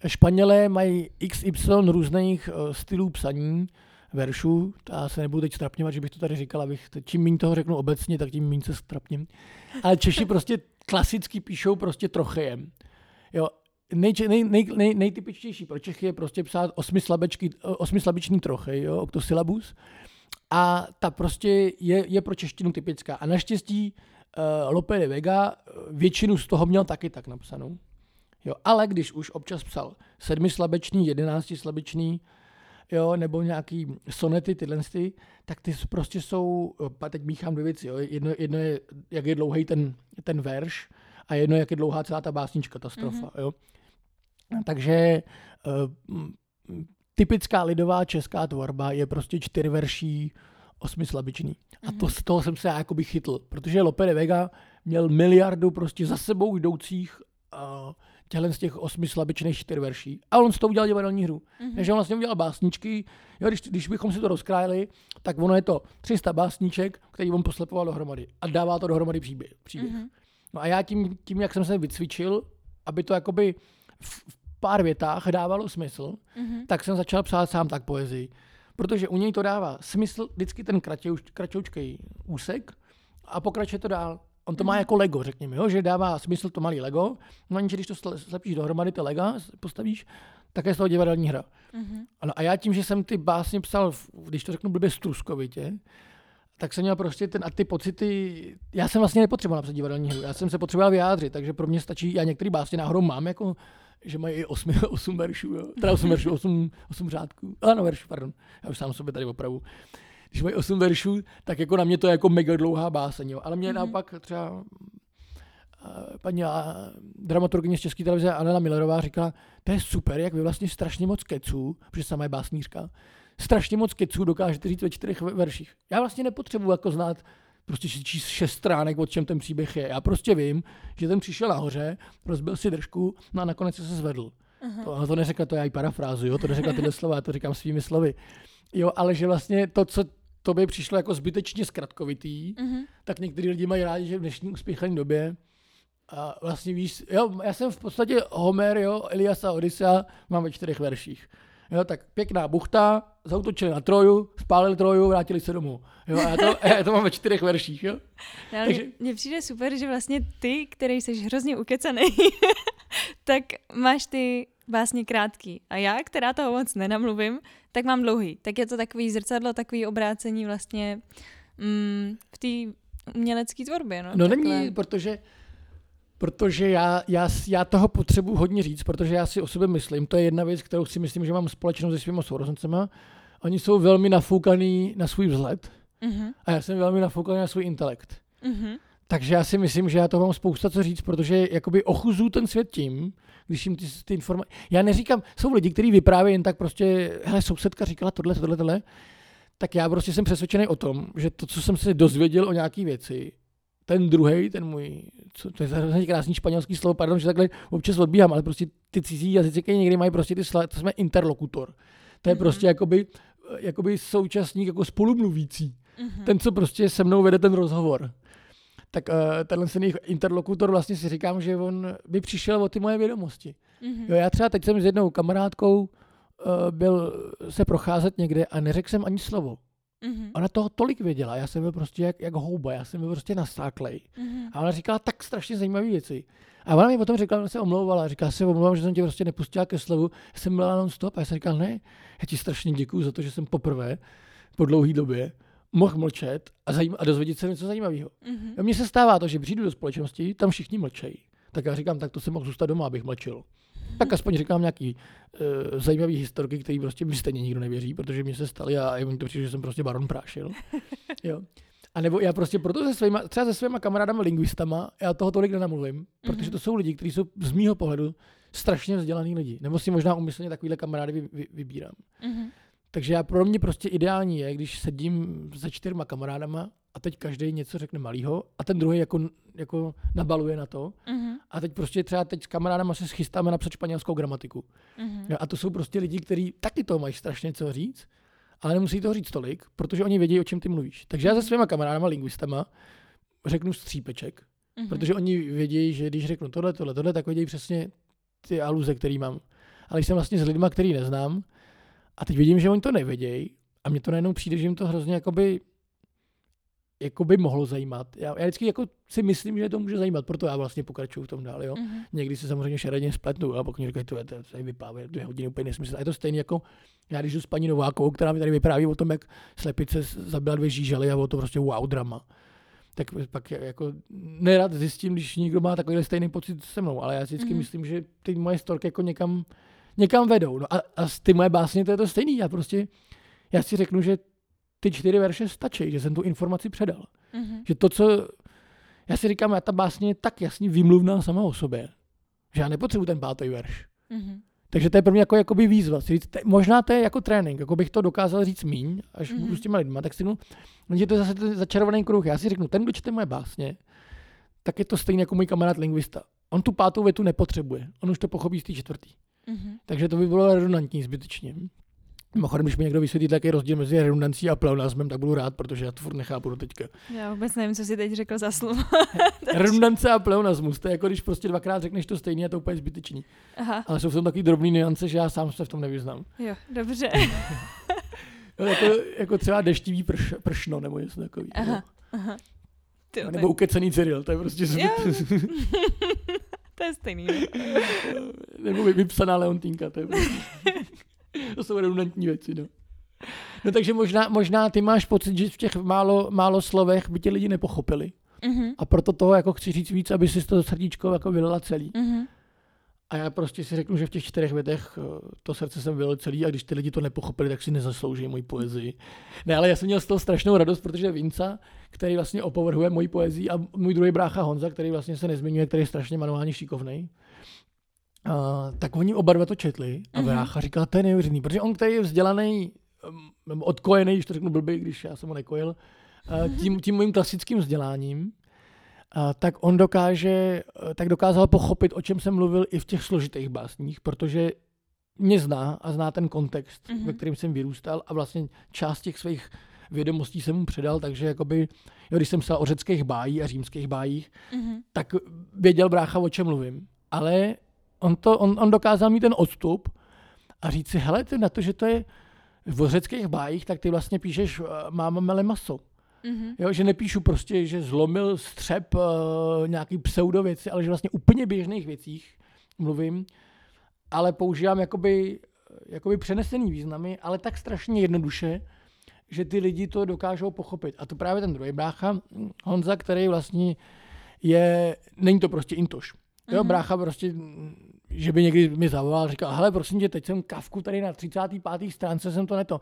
Španělé mají XY různých uh, stylů psaní, veršů. Já se nebudu teď strapňovat, že bych to tady říkal, abych čím méně toho řeknu obecně, tak tím méně se strapním. Ale Češi *laughs* prostě klasicky píšou prostě trochejem. Jo, nej, nej, nej, nej, nejtypičtější pro Čechy je prostě psát osmislabičný trochy, jo, oktosilabus. A ta prostě je, je pro češtinu typická. A naštěstí uh, Lope de Vega eh, většinu z toho měl taky tak napsanou. Jo, ale když už občas psal sedmislabečný, jedenáctislabečný, jo, nebo nějaký sonety, tyhle, ty, tak ty prostě jsou, a teď míchám dvě věci, jo. Jedno, jedno je, jak je dlouhý ten, ten verš, a jedno, jak je dlouhá celá ta básnička, ta strofa. Mm-hmm. Jo. Takže uh, typická lidová česká tvorba je prostě čtyřverší, osmislabičný. A to, mhm. z toho jsem se já jakoby chytl, protože Lope de Vega měl miliardu prostě za sebou jdoucích uh, těchto z těch osmi slabičných čtyř verší. A on z toho udělal divadelní hru. Mm-hmm. Takže on vlastně udělal básničky. Jo, když, když bychom si to rozkrájeli, tak ono je to 300 básníček, který on poslepoval dohromady. A dává to dohromady příběh. příběh. Mm-hmm. No a já tím, tím, jak jsem se vycvičil, aby to jakoby v, v pár větách dávalo smysl, mm-hmm. tak jsem začal psát sám tak poezii. Protože u něj to dává smysl vždycky ten kratoučký úsek a pokračuje to dál. On to má mhm. jako Lego, řekněme, jo? že dává smysl to malý Lego, no a když to slepíš dohromady, ty Lega postavíš, tak je z toho divadelní hra. Mm-hmm. Ano, a já tím, že jsem ty básně psal, když to řeknu blbě struskovitě, tak jsem měl prostě ten a ty pocity, já jsem vlastně nepotřeboval napsat divadelní hru, já jsem se potřeboval vyjádřit, takže pro mě stačí, já některé básně náhodou mám, jako, že mají i 8, 8 *laughs* veršů, jo? teda 8 veršů, 8, 8 řádků, ano veršů, pardon, já už sám sobě tady opravu když mají 8 veršů, tak jako na mě to je jako mega dlouhá báseň. Jo. Ale mě mm-hmm. naopak třeba eh, paní dramaturgyně z České televize Anela Millerová říkala, to je super, jak vy vlastně strašně moc keců, protože sama je básnířka, strašně moc keců dokážete říct ve čtyřech verších. Já vlastně nepotřebuji jako znát prostě číst šest stránek, o čem ten příběh je. Já prostě vím, že ten přišel nahoře, rozbil si držku, no a nakonec se zvedl. Uh-huh. To, to neřekla, to já i parafrázu, jo? to neřekla tyhle slova, já to říkám svými slovy. Jo, ale že vlastně to, co tobě přišlo jako zbytečně zkratkovitý, mm-hmm. tak někteří lidi mají rádi, že v dnešní uspěchané době a vlastně víš, jo, já jsem v podstatě Homer, jo, Elias a Odyssea mám ve čtyřech verších. Jo, tak pěkná buchta, zautočili na Troju, spálili Troju, vrátili se domů. Jo, a já to, *laughs* já to mám ve čtyřech verších, jo. No, Takže... Mně přijde super, že vlastně ty, který jsi hrozně ukecaný, *laughs* tak máš ty básně krátký. A já, která toho moc nenamluvím, tak mám dlouhý. Tak je to takový zrcadlo, takový obrácení vlastně mm, v té umělecké tvorbě. No, no není, protože protože já, já, já toho potřebuji hodně říct, protože já si o sobě myslím, to je jedna věc, kterou si myslím, že mám společnou se svými sourozencema. Oni jsou velmi nafoukaný na svůj vzhled uh-huh. a já jsem velmi nafoukaný na svůj intelekt. Uh-huh. Takže já si myslím, že já to mám spousta co říct, protože jakoby ochuzu ten svět tím, když jim ty, ty informace... Já neříkám, jsou lidi, kteří vyprávějí jen tak prostě, hele, sousedka říkala tohle, tohle, tohle, tak já prostě jsem přesvědčený o tom, že to, co jsem se dozvěděl o nějaké věci, ten druhý, ten můj, co, to je hrozně krásný španělský slovo, pardon, že takhle občas odbíhám, ale prostě ty cizí jazyky někdy mají prostě ty slova, to jsme interlokutor. To je mm-hmm. prostě jakoby, jakoby současník jako spolumluvící. Mm-hmm. Ten, co prostě se mnou vede ten rozhovor tak uh, tenhle ten interlokutor vlastně si říkám, že on by přišel o ty moje vědomosti. Mm-hmm. Jo, já třeba teď jsem s jednou kamarádkou uh, byl se procházet někde a neřekl jsem ani slovo. Mm-hmm. Ona toho tolik věděla, já jsem byl prostě jak, jak houba, já jsem byl prostě nastáklej. Mm-hmm. A ona říkala tak strašně zajímavé věci. A ona mi potom řekla, že se omlouvala, říká se omlouvám, že jsem tě prostě nepustila ke slovu, já jsem byla non stop a já jsem říkal, ne, já ti strašně děkuju za to, že jsem poprvé po dlouhé době mohl mlčet a, zajím, a dozvědět se něco zajímavého. Mm-hmm. Mně se stává to, že přijdu do společnosti, tam všichni mlčejí. Tak já říkám, tak to jsem mohl zůstat doma, abych mlčel. Tak aspoň říkám nějaký uh, zajímavý historky, který prostě mi stejně nikdo nevěří, protože mi se staly a já mi to přijde, že jsem prostě baron prášil. *laughs* jo. A nebo já prostě proto se svýma, třeba se svýma kamarádama lingvistama, já toho tolik nenamluvím, mm-hmm. protože to jsou lidi, kteří jsou z mýho pohledu strašně vzdělaný lidi. Nebo si možná umyslně takovýhle kamarády vy, vy, vybírám. Mm-hmm. Takže já pro mě prostě ideální je, když sedím se čtyřma kamarádama a teď každý něco řekne malýho a ten druhý jako, jako nabaluje na to. Mm-hmm. A teď prostě třeba teď s kamarádama se schystáme napsat španělskou gramatiku. Mm-hmm. A to jsou prostě lidi, kteří taky to mají strašně co říct, ale nemusí toho říct tolik, protože oni vědí, o čem ty mluvíš. Takže já se svýma kamarádama, lingvistama, řeknu střípeček, mm-hmm. protože oni vědí, že když řeknu tohle, tohle, tohle, tak vědí přesně ty aluze, který mám. Ale když jsem vlastně s lidmi, který neznám, a teď vidím, že oni to nevědějí a mně to najednou přijde, že jim to hrozně jakoby, jakoby mohlo zajímat. Já, já vždycky jako si myslím, že to může zajímat, proto já vlastně pokračuju v tom dál. Jo? Mm-hmm. Někdy se samozřejmě šeredně spletnu, a pokud mi říkají, to je, to je vypává dvě hodiny úplně nesmysl. A je to stejně jako já když jdu s paní Novákovou, která mi tady vypráví o tom, jak slepice zabila dvě žížely a bylo to prostě wow drama. Tak pak jako nerad zjistím, když někdo má takový stejný pocit se mnou, ale já si vždycky mm-hmm. myslím, že ty moje storky jako někam někam vedou. No a, a ty moje básně to je to stejný. Já prostě, já si řeknu, že ty čtyři verše stačí, že jsem tu informaci předal. Mm-hmm. Že to, co, já si říkám, já ta básně je tak jasně vymluvná sama o sobě, že já nepotřebuji ten pátý verš. Mm-hmm. Takže to je pro mě jako jakoby výzva. Říct, te, možná to je jako trénink, jako bych to dokázal říct míň, až mm-hmm. budu s těma lidma, tak si no, že to je zase ten začarovaný kruh. Já si řeknu, ten, kdo čte moje básně, tak je to stejný jako můj kamarád lingvista. On tu pátou větu nepotřebuje, on už to pochopí z té čtvrtý. Mm-hmm. Takže to by bylo redundantní zbytečně. Mimochodem, když mi někdo vysvětlí taký rozdíl mezi redundancí a pleonasmem, tak budu rád, protože já to furt nechápu do teďka. Já vůbec nevím, co jsi teď řekl za slovo. *laughs* Redundance a pleonasmus, to je jako když prostě dvakrát řekneš to stejně a to úplně zbytečný. Aha. Ale jsou v tom takový drobný niance, že já sám se v tom nevyznám. Jo, dobře. *laughs* no, jako, jako třeba deštivý prš, pršno nebo něco takového. Aha, aha. Ty, nebo tak... ukecený Cyril, to je prostě zbyt... *laughs* to je stejný. Nebo vypsaná Leontýnka, to je prostě... *laughs* to jsou redundantní věci, no. No takže možná, možná ty máš pocit, že v těch málo, málo slovech by tě lidi nepochopili. Mm-hmm. A proto toho jako chci říct víc, aby si to srdíčko jako vylila celý. Mm-hmm. A já prostě si řeknu, že v těch čtyřech větech eh, to srdce jsem vylil celý a když ty lidi to nepochopili, tak si nezaslouží moji poezii. Ne, ale já jsem měl z toho strašnou radost, protože Vinca, který vlastně opovrhuje moji poezii a můj druhý brácha Honza, který vlastně se nezmiňuje, který je strašně manuálně šikovný, Uh, tak oni oba dva to četli a mm-hmm. brácha říkal, to je neuvěřený, protože on, který je vzdělaný, um, odkojený, když to řeknu blbý, když já jsem ho nekojil, uh, tím, tím mým klasickým vzděláním, tak on dokáže, tak dokázal pochopit, o čem jsem mluvil i v těch složitých básních, protože mě zná a zná ten kontext, mm-hmm. ve kterém jsem vyrůstal a vlastně část těch svých vědomostí jsem mu předal, takže jakoby, jo, když jsem psal o řeckých bájí a římských bájích, mm-hmm. tak věděl brácha, o čem mluvím. Ale on, to, on, on dokázal mít ten odstup a říct si, hele, ty na to, že to je v řeckých bájích, tak ty vlastně píšeš, eh, mám mele maso. Mm-hmm. Jo, že nepíšu prostě, že zlomil střep uh, nějaký pseudověci, ale že vlastně úplně běžných věcích mluvím, ale používám jakoby, jakoby přenesený významy, ale tak strašně jednoduše, že ty lidi to dokážou pochopit. A to právě ten druhý brácha, Honza, který vlastně je, není to prostě intoš. Jo, mm-hmm. brácha prostě, že by někdy mi zavolal, říkal, hele, prosím tě, teď jsem kavku tady na 35. stránce, jsem to neto.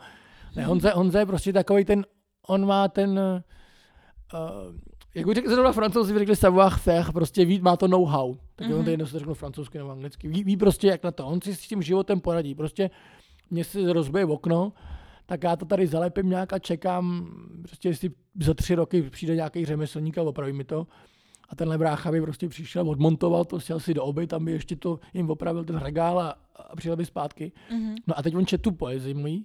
Ne, Honza, Honza je prostě takový ten on má ten, uh, jak bych řekl, zrovna francouzi řekli savoir faire, prostě ví, má to know-how. Tak mm-hmm. on to jedno se řeknu francouzsky nebo anglicky. Ví, ví, prostě jak na to. On si s tím životem poradí. Prostě mě se rozbije v okno, tak já to tady zalepím nějak a čekám, prostě jestli za tři roky přijde nějaký řemeslník a opraví mi to. A tenhle brácha by prostě přišel, odmontoval to, sjel si do oby, tam by ještě to jim opravil ten regál a, a přijel by zpátky. Mm-hmm. No a teď on čet tu poezii můj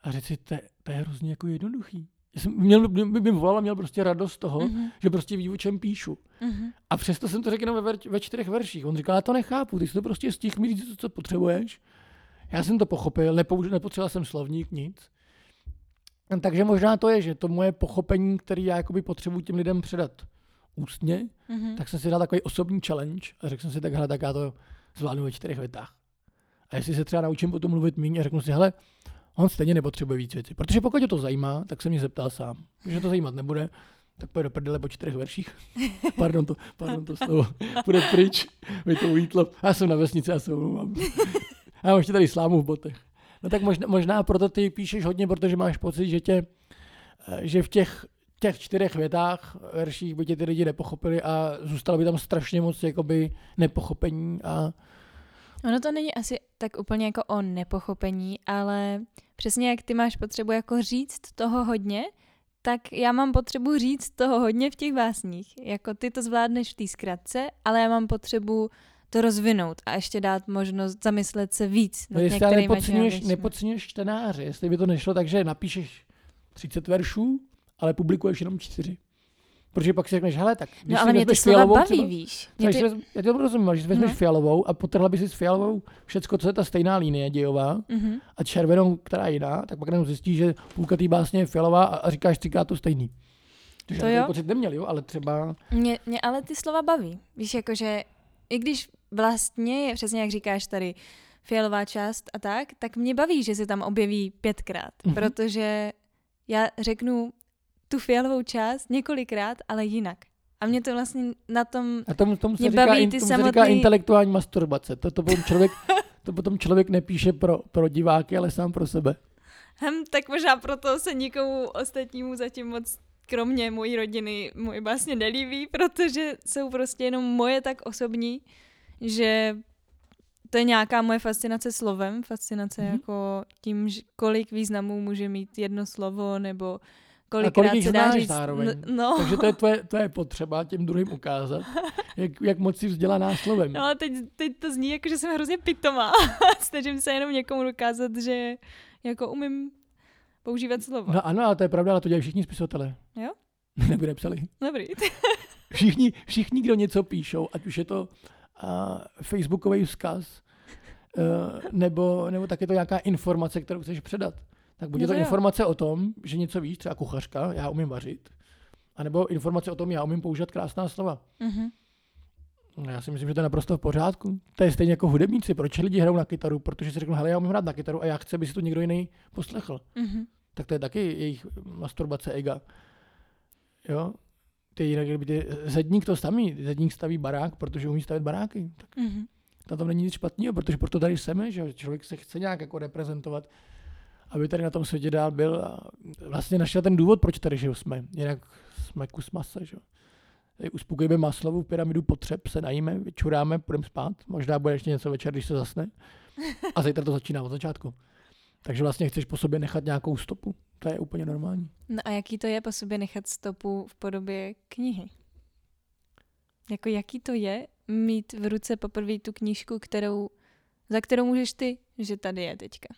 a řekl si, to, to je hrozně jako jednoduchý. Já jsem měl, by mi volal a měl prostě radost z toho, mm-hmm. že prostě ví, o čem píšu. Mm-hmm. A přesto jsem to řekl jenom ve, ve čtyřech verších. On říkal, já to nechápu, ty si to prostě z těch říct, co potřebuješ. Já jsem to pochopil, nepouž- nepotřeboval jsem slovník, nic. Takže možná to je, že to moje pochopení, který já jakoby potřebuji těm lidem předat ústně, mm-hmm. tak jsem si dal takový osobní challenge a řekl jsem si tak, hele, tak já to zvládnu ve čtyřech větách. A jestli se třeba naučím potom mluvit méně a řeknu si, hele, on stejně nepotřebuje víc věcí. Protože pokud je to zajímá, tak se mě zeptá sám. Když to zajímat nebude, tak pojď do prdele po čtyřech verších. *laughs* pardon to, pardon to slovo. Bude pryč, mi to ujítlo. Já jsem na vesnici, já se omlouvám. Já mám ještě tady slámu v botech. No tak možná, možná proto ty píšeš hodně, protože máš pocit, že tě, že v těch, těch čtyřech větách, verších by tě ty lidi nepochopili a zůstalo by tam strašně moc jakoby nepochopení a Ono to není asi tak úplně jako o nepochopení, ale přesně jak ty máš potřebu jako říct toho hodně, tak já mám potřebu říct toho hodně v těch básních. Jako ty to zvládneš v té zkratce, ale já mám potřebu to rozvinout a ještě dát možnost zamyslet se víc no jestli ale nepodceňuješ, nepodceňuješ čtenáře, jestli by to nešlo tak, že napíšeš 30 veršů, ale publikuješ jenom čtyři. Protože pak si řekneš, hele, tak když no, ale mě ty slova baví, třeba, víš. Mě ty... Já to rozumím, že vezmeš no. fialovou a potrhla by si s fialovou všecko, co je ta stejná linie dějová mm-hmm. a červenou, která je jiná, tak pak jenom zjistíš, že půlka té básně je fialová a, a říkáš třikrát to stejný. Takže to jo? pocit neměl, jo, ale třeba... Mě, mě ale ty slova baví. Víš, jakože i když vlastně je přesně jak říkáš tady fialová část a tak, tak mě baví, že se tam objeví pětkrát, mm-hmm. protože já řeknu tu fialovou část několikrát, ale jinak. A mě to vlastně na tom A tomu, tomu se mě říká, baví ty tomu samotný... se říká intelektuální masturbace. To, to, potom člověk, *laughs* to potom člověk nepíše pro, pro diváky, ale sám pro sebe. Hm, tak možná proto se nikomu ostatnímu zatím moc kromě mojí rodiny můj vlastně nelíbí, protože jsou prostě jenom moje tak osobní, že to je nějaká moje fascinace slovem, fascinace mm-hmm. jako tím, kolik významů může mít jedno slovo, nebo kolikrát a kolik se dá říct. zároveň. No. *laughs* Takže to je tvoje, tvoje potřeba těm druhým ukázat, jak, jak moc si vzdělaná slovem. No teď, teď to zní jako, že jsem hrozně pitomá. *laughs* Snažím se jenom někomu dokázat, že jako umím používat slovo. No ano, ale to je pravda, ale to dělají všichni spisovatelé. Jo? *laughs* Nebo nepsali. Dobrý. všichni, všichni, kdo něco píšou, ať už je to uh, facebookový vzkaz, uh, nebo, nebo taky to nějaká informace, kterou chceš předat. Tak buď je to jo. informace o tom, že něco víš, třeba kuchařka, já umím vařit, anebo informace o tom, já umím používat krásná slova. Mm-hmm. Já si myslím, že to je naprosto v pořádku. To je stejně jako hudebníci. Proč lidi hrajou na kytaru? Protože si řeknou, hele, já umím hrát na kytaru a já chci, aby si to někdo jiný poslechl. Mm-hmm. Tak to je taky jejich masturbace ega. Jo? Ty jinak, kdyby ty, zedník to staví, zedník staví barák, protože umí stavit baráky. Tak mm-hmm. na tom není nic špatného, protože proto tady jsme, že člověk se chce nějak jako reprezentovat, aby tady na tom světě dál byl a vlastně našel ten důvod, proč tady že jsme. Jinak jsme kus masa, že uspokojíme maslovou pyramidu potřeb, se najíme, vyčuráme, půjdeme spát, možná bude ještě něco večer, když se zasne. A zítra to začíná od začátku. Takže vlastně chceš po sobě nechat nějakou stopu. To je úplně normální. No a jaký to je po sobě nechat stopu v podobě knihy? Jako jaký to je mít v ruce poprvé tu knížku, kterou, za kterou můžeš ty, že tady je teďka?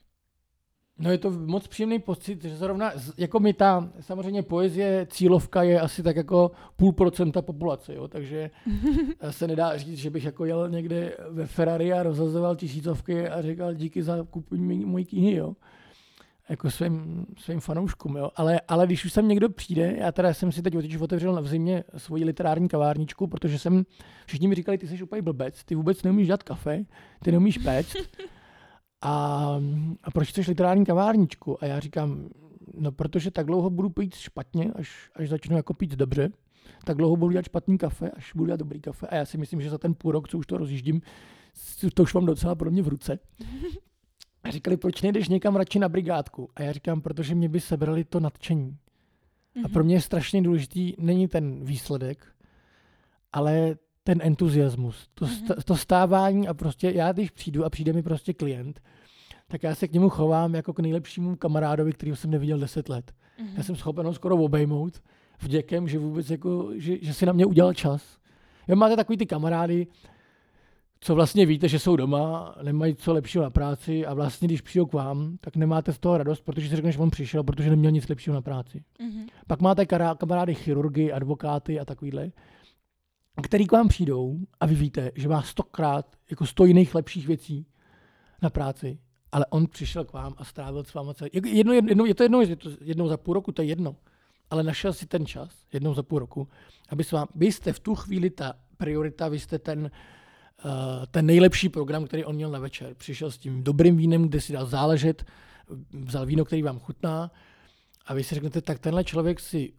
No je to moc příjemný pocit, že zrovna, jako mi ta, samozřejmě poezie, cílovka je asi tak jako půl procenta populace, jo, takže *laughs* se nedá říct, že bych jako jel někde ve Ferrari a rozhazoval tisícovky a říkal díky za kupení mojí knihy, jo jako svým, svým fanouškům, jo. Ale, ale když už sem někdo přijde, já teda jsem si teď otevřel v zimě svoji literární kavárničku, protože jsem, všichni mi říkali, ty jsi úplně blbec, ty vůbec neumíš dát kafe, ty neumíš péct, *laughs* a, a proč chceš literární kavárničku? A já říkám, no protože tak dlouho budu pít špatně, až, až začnu jako pít dobře, tak dlouho budu dělat špatný kafe, až budu dělat dobrý kafe. A já si myslím, že za ten půl rok, co už to rozjíždím, to už mám docela pro mě v ruce. *laughs* A říkali, proč nejdeš někam radši na brigádku? A já říkám, protože mě by sebrali to nadšení. A mhm. pro mě je strašně důležitý, není ten výsledek, ale ten entuziasmus, to, mm-hmm. to stávání a prostě já, když přijdu a přijde mi prostě klient, tak já se k němu chovám jako k nejlepšímu kamarádovi, kterého jsem neviděl deset let. Mm-hmm. Já jsem schopen ho skoro obejmout vděkem, že vůbec jako, že, že si na mě udělal čas. Vy máte takový ty kamarády, co vlastně víte, že jsou doma, nemají co lepšího na práci a vlastně, když přijdou k vám, tak nemáte z toho radost, protože si řekneš, že on přišel, protože neměl nic lepšího na práci. Mm-hmm. Pak máte kamarády chirurgy, advokáty a takovýhle, který k vám přijdou a vy víte, že má stokrát jako sto jiných lepších věcí na práci ale on přišel k vám a strávil s váma celý, jedno, jedno, je to jedno, je to jednou za půl roku, to je jedno, ale našel si ten čas, jednou za půl roku, aby s vám, vy jste v tu chvíli ta priorita, vy jste ten, uh, ten nejlepší program, který on měl na večer. Přišel s tím dobrým vínem, kde si dal záležet, vzal víno, který vám chutná a vy si řeknete, tak tenhle člověk si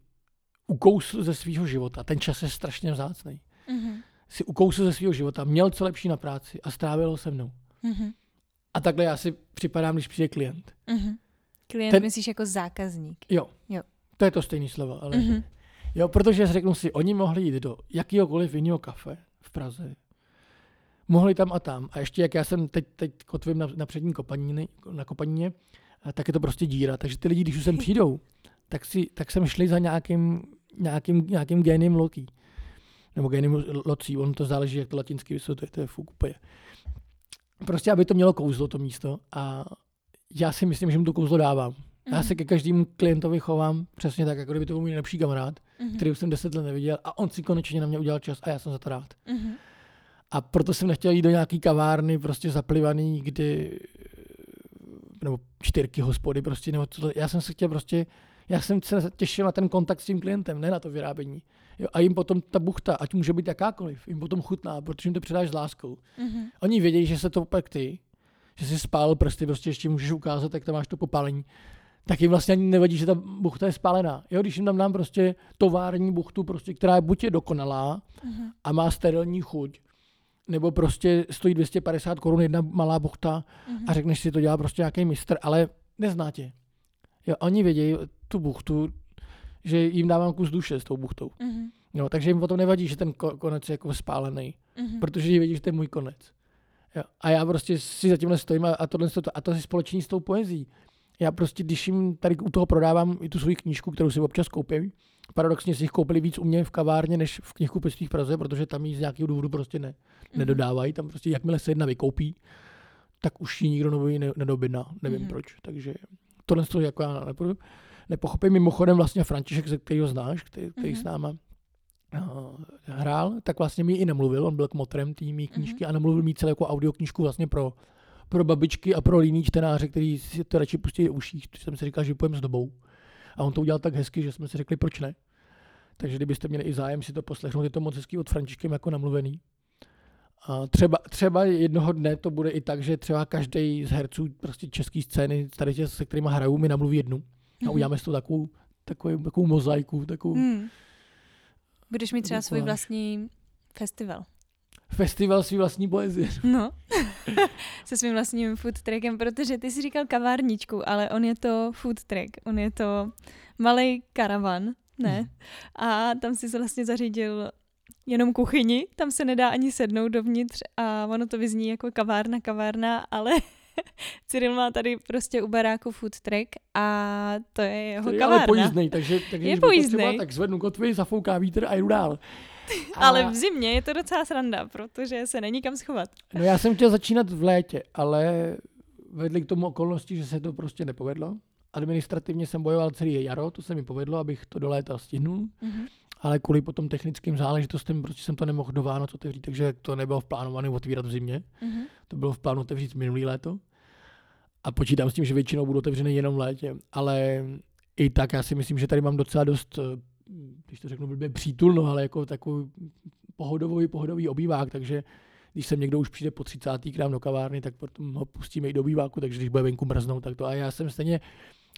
ukousl ze svého života, ten čas je strašně vzácný. Mm-hmm. Si ukousl ze svého života, měl co lepší na práci a strávil ho se mnou. Mm-hmm. A takhle já si připadám, když přijde klient. Mm-hmm. Klient ten... myslíš jako zákazník. Jo. jo. To je to stejné slovo, ale... Mm-hmm. Jo, protože řeknu si, oni mohli jít do jakýhokoliv jiného kafe v Praze. Mohli tam a tam. A ještě jak já jsem teď, teď kotvím na, na přední kopanině, na kopanině, tak je to prostě díra. Takže ty lidi, když už sem přijdou, tak, si, tak jsem šli za nějakým, nějakým, nějakým géniem lotí. Nebo géniem locí, on to záleží, jak to latinsky vysvětluje, to je fuk úplně. Prostě, aby to mělo kouzlo, to místo. A já si myslím, že mu to kouzlo dávám. Já se ke každému klientovi chovám přesně tak, jako kdyby to byl můj nejlepší kamarád, mm-hmm. který už jsem deset let neviděl a on si konečně na mě udělal čas a já jsem za to rád. Mm-hmm. A proto jsem nechtěl jít do nějaký kavárny prostě zaplivaný, kdy nebo čtyřky hospody prostě, nebo co, já jsem se chtěl prostě, já jsem se těšil na ten kontakt s tím klientem, ne na to vyrábění. Jo, a jim potom ta buchta, ať může být jakákoliv, jim potom chutná, protože jim to předáš s láskou. Mm-hmm. Oni vědí, že se to pak ty, že jsi spálil prsty, prostě ještě můžeš ukázat, jak tam máš to popálení tak jim vlastně ani nevadí, že ta buchta je spálená. Jo, když jim tam dám prostě tovární buchtu, prostě, která je buď je dokonalá uh-huh. a má sterilní chuť, nebo prostě stojí 250 korun jedna malá buchta uh-huh. a řekneš si, to dělá prostě nějaký mistr, ale nezná tě. Jo, oni vědí tu buchtu, že jim dávám kus duše s tou buchtou. Uh-huh. Jo, takže jim potom nevadí, že ten konec je jako spálený, uh-huh. protože vědí, že to je můj konec. Jo. A já prostě si za tímhle stojím a, a tohle a to je společný s tou poezí já prostě, když jim tady u toho prodávám i tu svoji knížku, kterou si občas koupím, paradoxně si jich koupili víc u mě v kavárně, než v knihkupectví v Praze, protože tam ji z nějakého důvodu prostě ne, mm-hmm. nedodávají. Tam prostě jakmile se jedna vykoupí, tak už ji nikdo nový ne, nedobydná. Nevím mm-hmm. proč. Takže tohle to jako já nepochopím. Nepochopím. Mimochodem vlastně František, ze kterého znáš, který, který mm-hmm. s náma uh, hrál, tak vlastně mi i nemluvil. On byl kmotrem té mý knížky mm-hmm. a nemluvil mi celou jako audioknížku vlastně pro pro babičky a pro líný čtenáře, který si to radši pustí do uších, což jsem si říkal, že pojem s dobou. A on to udělal tak hezky, že jsme si řekli, proč ne. Takže kdybyste měli i zájem si to poslechnout, je to moc hezký od Františkem jako namluvený. A třeba, třeba jednoho dne to bude i tak, že třeba každý z herců prostě české scény, tady tě, se kterými hrajou, mi namluví jednu. A mhm. uděláme z toho takovou, takovou, takovou mozaiku. Takovou, hmm. Budeš mít třeba svůj vlastní festival festival svý vlastní poezie. *laughs* No, *laughs* se svým vlastním food trackem, protože ty jsi říkal kavárničku, ale on je to food track, on je to malý karavan, ne? Hmm. A tam si se vlastně zařídil jenom kuchyni, tam se nedá ani sednout dovnitř a ono to vyzní jako kavárna, kavárna, ale *laughs* Cyril má tady prostě u baráku food track a to je jeho Který kavárna. Je ale pojízdnej, takže, *laughs* takže je pojízdnej. tak zvednu kotvy, zafouká vítr a jdu dál. *laughs* A... Ale v zimě je to docela sranda, protože se není kam schovat. No já jsem chtěl začínat v létě, ale vedli k tomu okolnosti, že se to prostě nepovedlo. Administrativně jsem bojoval celý jaro, to se mi povedlo, abych to do léta stihnul. Mm-hmm. Ale kvůli potom technickým záležitostem prostě jsem to nemohl do Vánoc otevřít, takže to nebylo v plánované otvírat v zimě. Mm-hmm. To bylo v plánu otevřít minulý léto. A počítám s tím, že většinou budou otevřené jenom v létě. Ale i tak já si myslím, že tady mám docela dost když to řeknu blbě, přítulno, ale jako takový pohodový, pohodový obývák, takže když sem někdo už přijde po 30. k nám do kavárny, tak potom ho pustíme i do obýváku, takže když bude venku mrznout, tak to. A já jsem stejně,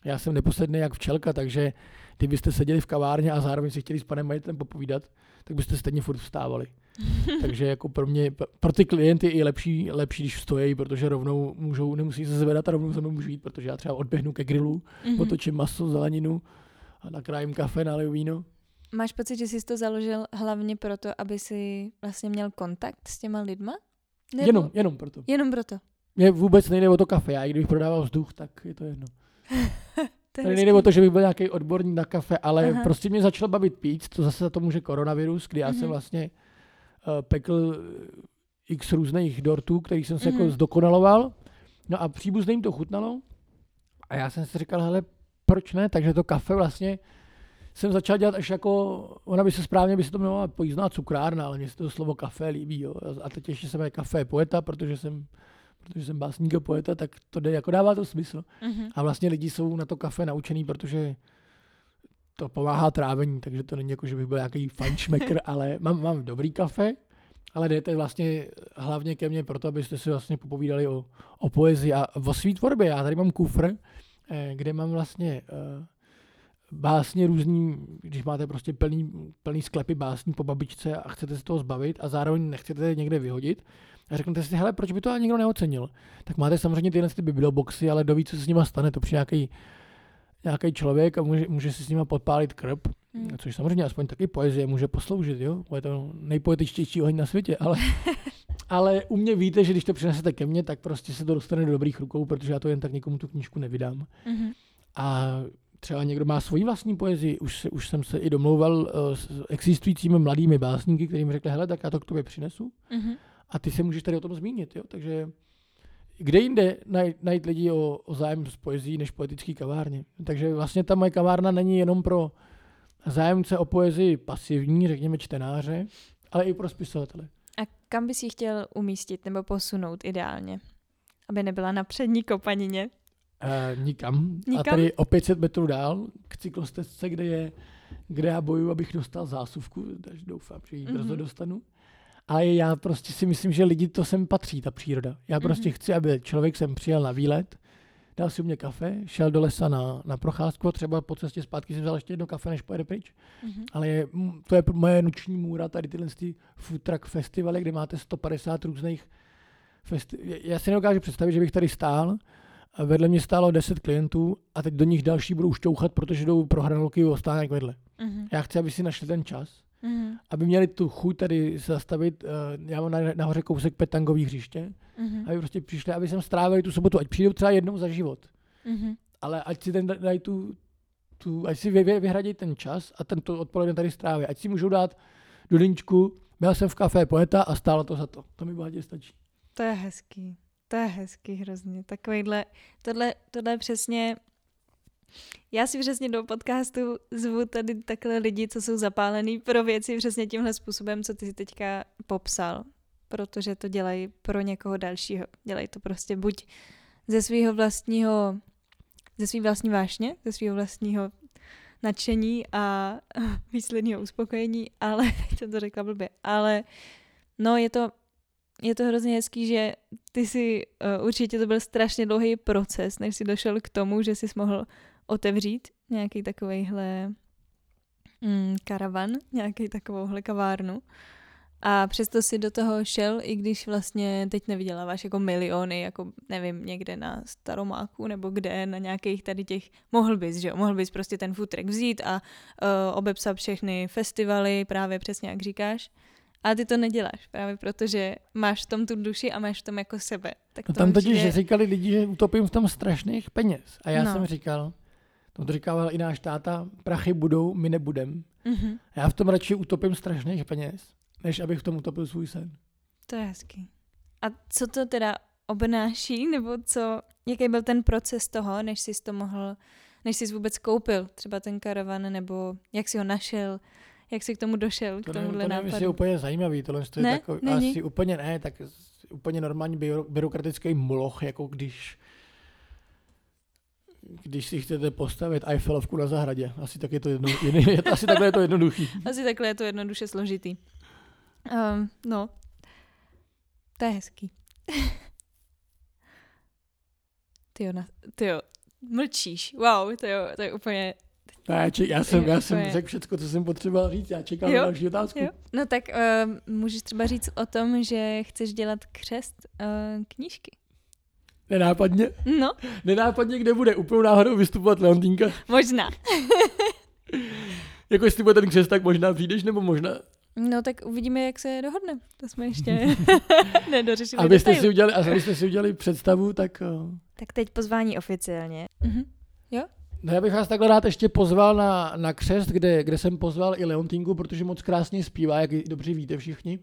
já jsem neposedný jak včelka, takže kdybyste seděli v kavárně a zároveň si chtěli s panem majitelem popovídat, tak byste stejně furt vstávali. *laughs* takže jako pro mě, pro ty klienty je lepší, lepší, když stojí, protože rovnou můžou, nemusí se zvedat a rovnou se můžu jít, protože já třeba odběhnu ke grilu, mm-hmm. potočím maso, zeleninu, a nakrájím kafe, naliju víno. Máš pocit, že jsi to založil hlavně proto, aby si vlastně měl kontakt s těma lidma? Nebo... Jenom, jenom proto. Jenom proto. Mně vůbec nejde o to kafe. Já i kdybych prodával vzduch, tak je to jedno. *laughs* to Tady nejde o to, že bych byl nějaký odborník na kafe, ale Aha. prostě mě začalo bavit pít. To zase za to může koronavirus, kdy já mm-hmm. jsem vlastně pekl eh, x různých dortů, který jsem se mm-hmm. jako mhm. zdokonaloval. No a příbuzným to chutnalo. A já jsem si říkal, hele, proč ne? Takže to kafe vlastně jsem začal dělat až jako, ona by se správně by se to jmenovala pojízdná cukrárna, ale mně se to slovo kafe líbí. Jo. A teď ještě jsem je kafe poeta, protože jsem protože jsem básník a poeta, tak to jde, jako dává to smysl. Mm-hmm. A vlastně lidi jsou na to kafe naučený, protože to pomáhá trávení, takže to není jako, že bych byl nějaký fančmekr, *laughs* ale mám, mám dobrý kafe, ale jdete vlastně hlavně ke mně proto, abyste si vlastně popovídali o, o poezii a o svý tvorbě. Já tady mám kufr, eh, kde mám vlastně uh, básně různý, když máte prostě plný, plný sklepy básní po babičce a chcete se toho zbavit a zároveň nechcete někde vyhodit, a řeknete si, hele, proč by to nikdo neocenil? Tak máte samozřejmě tyhle ty biblioboxy, ale doví, co se s nima stane, to při nějaký nějaký člověk a může, může si s nima podpálit krb, hmm. což samozřejmě aspoň taky poezie může posloužit, jo? Je to nejpoetičtější oheň na světě, ale, *laughs* ale u mě víte, že když to přinesete ke mně, tak prostě se to dostane do dobrých rukou, protože já to jen tak někomu tu knížku nevydám. Hmm. A třeba někdo má svoji vlastní poezii, už, se, už jsem se i domlouval uh, s existujícími mladými básníky, kterým řekli, hele, tak já to k tobě přinesu. Hmm. A ty se můžeš tady o tom zmínit, jo? Takže kde jinde najít, najít lidi o, o zájem z poezí než poetický kavárně. Takže vlastně ta moje kavárna není jenom pro zájemce o poezii pasivní, řekněme čtenáře, ale i pro spisovatele. A kam bys ji chtěl umístit nebo posunout ideálně? Aby nebyla na přední kopanině? Uh, nikam. nikam. A tady o 500 metrů dál k cyklostezce, kde je kde já bojuju, abych dostal zásuvku, takže doufám, že ji mm-hmm. brzo dostanu. Ale já prostě si myslím, že lidi to sem patří, ta příroda. Já prostě mm-hmm. chci, aby člověk sem přijel na výlet, dal si u mě kafe, šel do lesa na, na procházku a třeba po cestě zpátky si vzal ještě jedno kafe, než pojede pryč. Mm-hmm. Ale je, to je moje noční můra, tady tyhle ty food truck festivaly, kde máte 150 různých festi- Já si nedokážu představit, že bych tady stál a vedle mě stálo 10 klientů a teď do nich další budou šťouchat, protože jdou pro hranolky o stánek vedle. Mm-hmm. Já chci, aby si našli ten čas mm-hmm. aby měli tu chuť tady zastavit, uh, já mám nahoře kousek petangových hřiště, mm-hmm. aby prostě přišli, aby jsem strávili tu sobotu, ať přijdou třeba jednou za život. Mm-hmm. Ale ať si ten dají tu, tu, ať si vy, vy, vyhradí ten čas a tento odpoledne tady stráví. Ať si můžou dát do dynčku, byl jsem v kafé poeta a stálo to za to. To mi bohatě stačí. To je hezký. To je hezký hrozně. Takovýhle, tohle, tohle je přesně já si přesně do podcastu zvu tady takhle lidi, co jsou zapálený pro věci přesně tímhle způsobem, co ty si teďka popsal, protože to dělají pro někoho dalšího. Dělají to prostě buď ze svého vlastního, ze svý vlastní vášně, ze svého vlastního nadšení a *laughs* výsledného uspokojení, ale, *laughs* jsem to řekla blbě, ale no je to, je to hrozně hezký, že ty si, uh, určitě to byl strašně dlouhý proces, než si došel k tomu, že jsi mohl otevřít nějaký takovejhle mm, karavan, nějaký takovouhle kavárnu. A přesto si do toho šel, i když vlastně teď nevyděláváš jako miliony, jako nevím, někde na Staromáku nebo kde, na nějakých tady těch, mohl bys, že jo, mohl bys prostě ten futrek vzít a uh, obepsat všechny festivaly, právě přesně jak říkáš. A ty to neděláš, právě protože máš v tom tu duši a máš v tom jako sebe. Tak no tam totiž že říkali lidi, že utopím v tom strašných peněz. A já no. jsem říkal, to, to říkával i náš táta, prachy budou, my nebudem. Mm-hmm. Já v tom radši utopím strašných peněz, než abych v tom utopil svůj sen. To je hezký. A co to teda obnáší, nebo co, jaký byl ten proces toho, než jsi to mohl, než jsi vůbec koupil třeba ten karavan, nebo jak jsi ho našel, jak jsi k tomu došel, to k tomuhle nápadu? To je úplně zajímavý, tohle je ne, takový, asi úplně ne, tak úplně normální byrokratický moloch, jako když když si chcete postavit Eiffelovku na zahradě. Asi, tak je to jedno, *laughs* asi takhle je to jednoduchý. Asi takhle je to jednoduše složitý. Um, no, to je hezký. *laughs* ty jo, ty jo, mlčíš. Wow, to jo, to je úplně... Ne, či, já jsem, já jsem řekl všechno, co jsem potřeboval říct, já čekám jo, na další otázku. Jo. No tak uh, můžeš třeba říct o tom, že chceš dělat křest uh, knížky. Nenápadně? No. Nenápadně, kde bude úplnou náhodou vystupovat Leontýnka? Možná. *laughs* jako jestli bude ten křes, tak možná přijdeš, nebo možná? No tak uvidíme, jak se dohodne. To jsme ještě *laughs* nedořešili abyste si, udělali, abyste si udělali představu, tak... Uh... Tak teď pozvání oficiálně. Mhm. Jo? No já bych vás takhle rád ještě pozval na, na křest, kde, kde jsem pozval i Leontinku, protože moc krásně zpívá, jak dobře víte všichni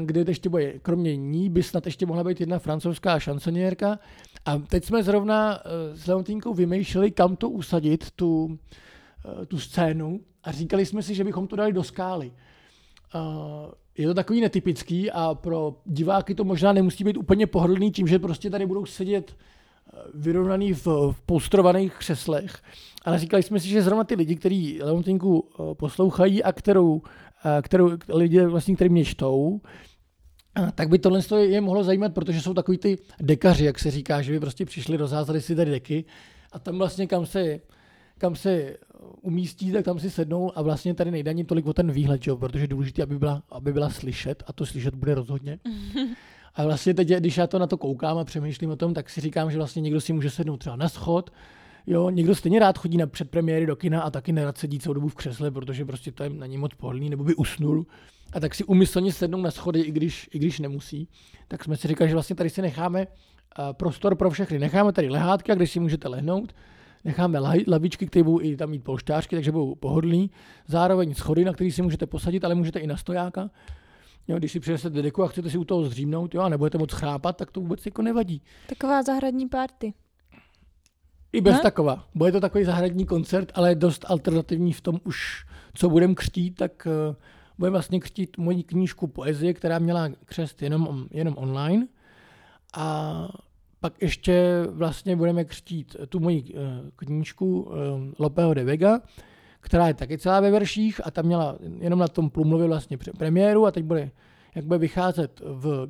kde ještě bude, kromě ní by snad ještě mohla být jedna francouzská šansonierka. A teď jsme zrovna eh, s Leontínkou vymýšleli, kam to usadit, tu, eh, tu scénu a říkali jsme si, že bychom to dali do skály. Je to takový netypický a pro diváky to možná nemusí být úplně pohodlný tím, že prostě tady budou sedět eh, vyrovnaný v, v polstrovaných křeslech. Ale říkali jsme si, že zrovna ty lidi, kteří Leontinku eh, poslouchají a kterou, eh, kterou lidi vlastně, který mě čtou, tak by tohle je mohlo zajímat, protože jsou takový ty dekaři, jak se říká, že by prostě přišli, rozházeli si tady deky a tam vlastně kam se, kam se umístí, tak tam si sednou a vlastně tady nejde ani tolik o ten výhled, jo, protože je důležité, aby byla, aby byla slyšet a to slyšet bude rozhodně. *laughs* A vlastně teď, když já to na to koukám a přemýšlím o tom, tak si říkám, že vlastně někdo si může sednout třeba na schod, Jo, někdo stejně rád chodí na předpremiéry do kina a taky nerad sedí celou dobu v křesle, protože prostě to je na ní moc pohodlný, nebo by usnul. A tak si umyslně sednou na schody, i když, i když nemusí. Tak jsme si říkali, že vlastně tady si necháme prostor pro všechny. Necháme tady lehátky, kde si můžete lehnout, necháme lavičky, které budou i tam mít polštářky, takže budou pohodlný. Zároveň schody, na který si můžete posadit, ale můžete i na stojáka. Jo, když si přinesete deku a chcete si u toho zřímnout, jo, a nebudete moc chrápat, tak to vůbec jako nevadí. Taková zahradní party. I bez ne? taková. Bude to takový zahradní koncert, ale dost alternativní v tom už, co budeme křtít, tak uh, budeme vlastně křtít moji knížku poezie, která měla křest jenom, jenom online. A pak ještě vlastně budeme křtít tu moji uh, knížku uh, Lopeho de Vega, která je taky celá ve verších a tam měla jenom na tom Plumlově vlastně premiéru a teď bude, jak bude vycházet v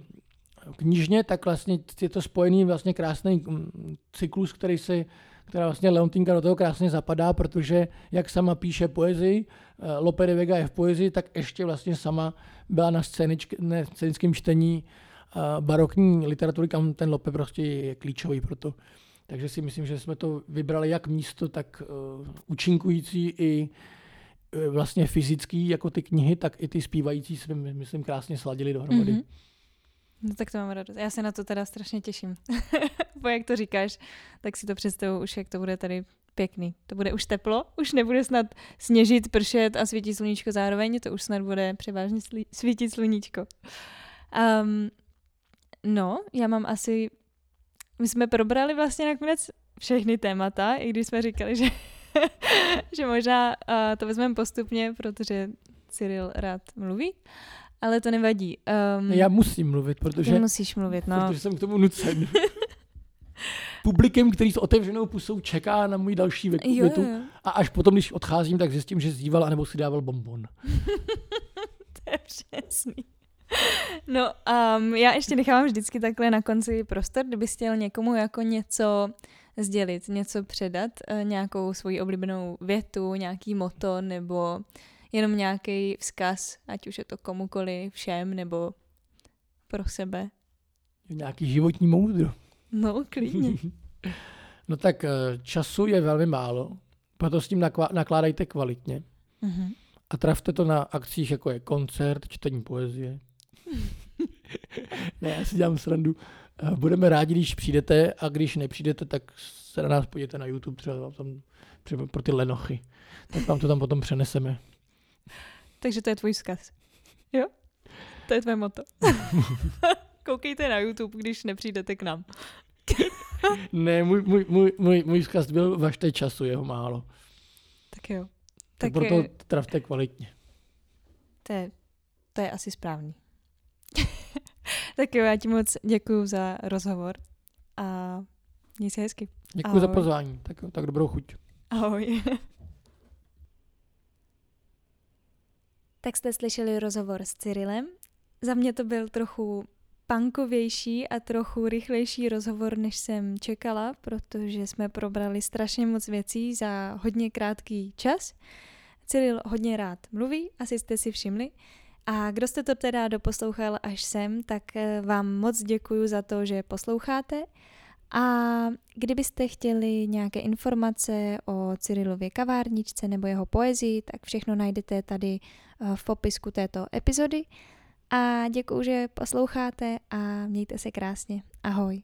knižně, tak vlastně je to spojený vlastně krásný mm, cyklus, který se která vlastně Leontinka do toho krásně zapadá, protože jak sama píše poezii, eh, Lope de Vega je v poezii, tak ještě vlastně sama byla na scénickém čtení eh, barokní literatury, kam ten Lope prostě je klíčový pro to. Takže si myslím, že jsme to vybrali jak místo, tak uh, účinkující i vlastně fyzický, jako ty knihy, tak i ty zpívající jsme, myslím, krásně sladili dohromady. Mm-hmm. No tak to mám radost. Já se na to teda strašně těším. *laughs* Bo jak to říkáš, tak si to představu už, jak to bude tady pěkný. To bude už teplo, už nebude snad sněžit, pršet a svítit sluníčko zároveň, to už snad bude převážně svítit sluníčko. Um, no, já mám asi... My jsme probrali vlastně nakonec všechny témata, i když jsme říkali, že, *laughs* že možná uh, to vezmeme postupně, protože Cyril rád mluví ale to nevadí. Um, Já musím mluvit, protože... Ty musíš mluvit, no. Protože jsem k tomu nucen. *laughs* Publikem, který s otevřenou pusou čeká na můj další větu. Jo, jo. A až potom, když odcházím, tak zjistím, že zdíval anebo si dával bonbon. *laughs* to je přesný. No, um, já ještě nechávám vždycky takhle na konci prostor, kdyby chtěl někomu jako něco sdělit, něco předat, uh, nějakou svoji oblíbenou větu, nějaký moto nebo jenom nějaký vzkaz, ať už je to komukoli, všem, nebo pro sebe. Nějaký životní moudro. No, klidně. *laughs* no tak eh, času je velmi málo, proto s tím nakládajte kvalitně. Uh-huh. A trafte to na akcích, jako je koncert, čtení poezie. *laughs* ne, já si dělám srandu. Eh, budeme rádi, když přijdete a když nepřijdete, tak se na nás podívejte na YouTube třeba tam, třeba pro ty lenochy. Tak vám to tam potom přeneseme. Takže to je tvůj vzkaz. *laughs* Jo? To je tvoje moto. *laughs* Koukejte na YouTube, když nepřijdete k nám. *laughs* ne, můj, můj, můj, můj, můj vzkaz byl vašte času, jeho málo. Tak jo. Tak, tak proto je... trafte kvalitně. To je, to je asi správný. tak jo, já ti moc děkuji za rozhovor a měj se hezky. Děkuji za pozvání, tak, tak dobrou chuť. Ahoj. Tak jste slyšeli rozhovor s Cyrilem. Za mě to byl trochu punkovější a trochu rychlejší rozhovor, než jsem čekala, protože jsme probrali strašně moc věcí za hodně krátký čas. Cyril hodně rád mluví, asi jste si všimli. A kdo jste to teda doposlouchal až sem, tak eh, vám moc děkuji za to, že posloucháte. A kdybyste chtěli nějaké informace o Cyrilově kavárničce nebo jeho poezii, tak všechno najdete tady eh, v popisku této epizody. A děkuji, že posloucháte a mějte se krásně. Ahoj.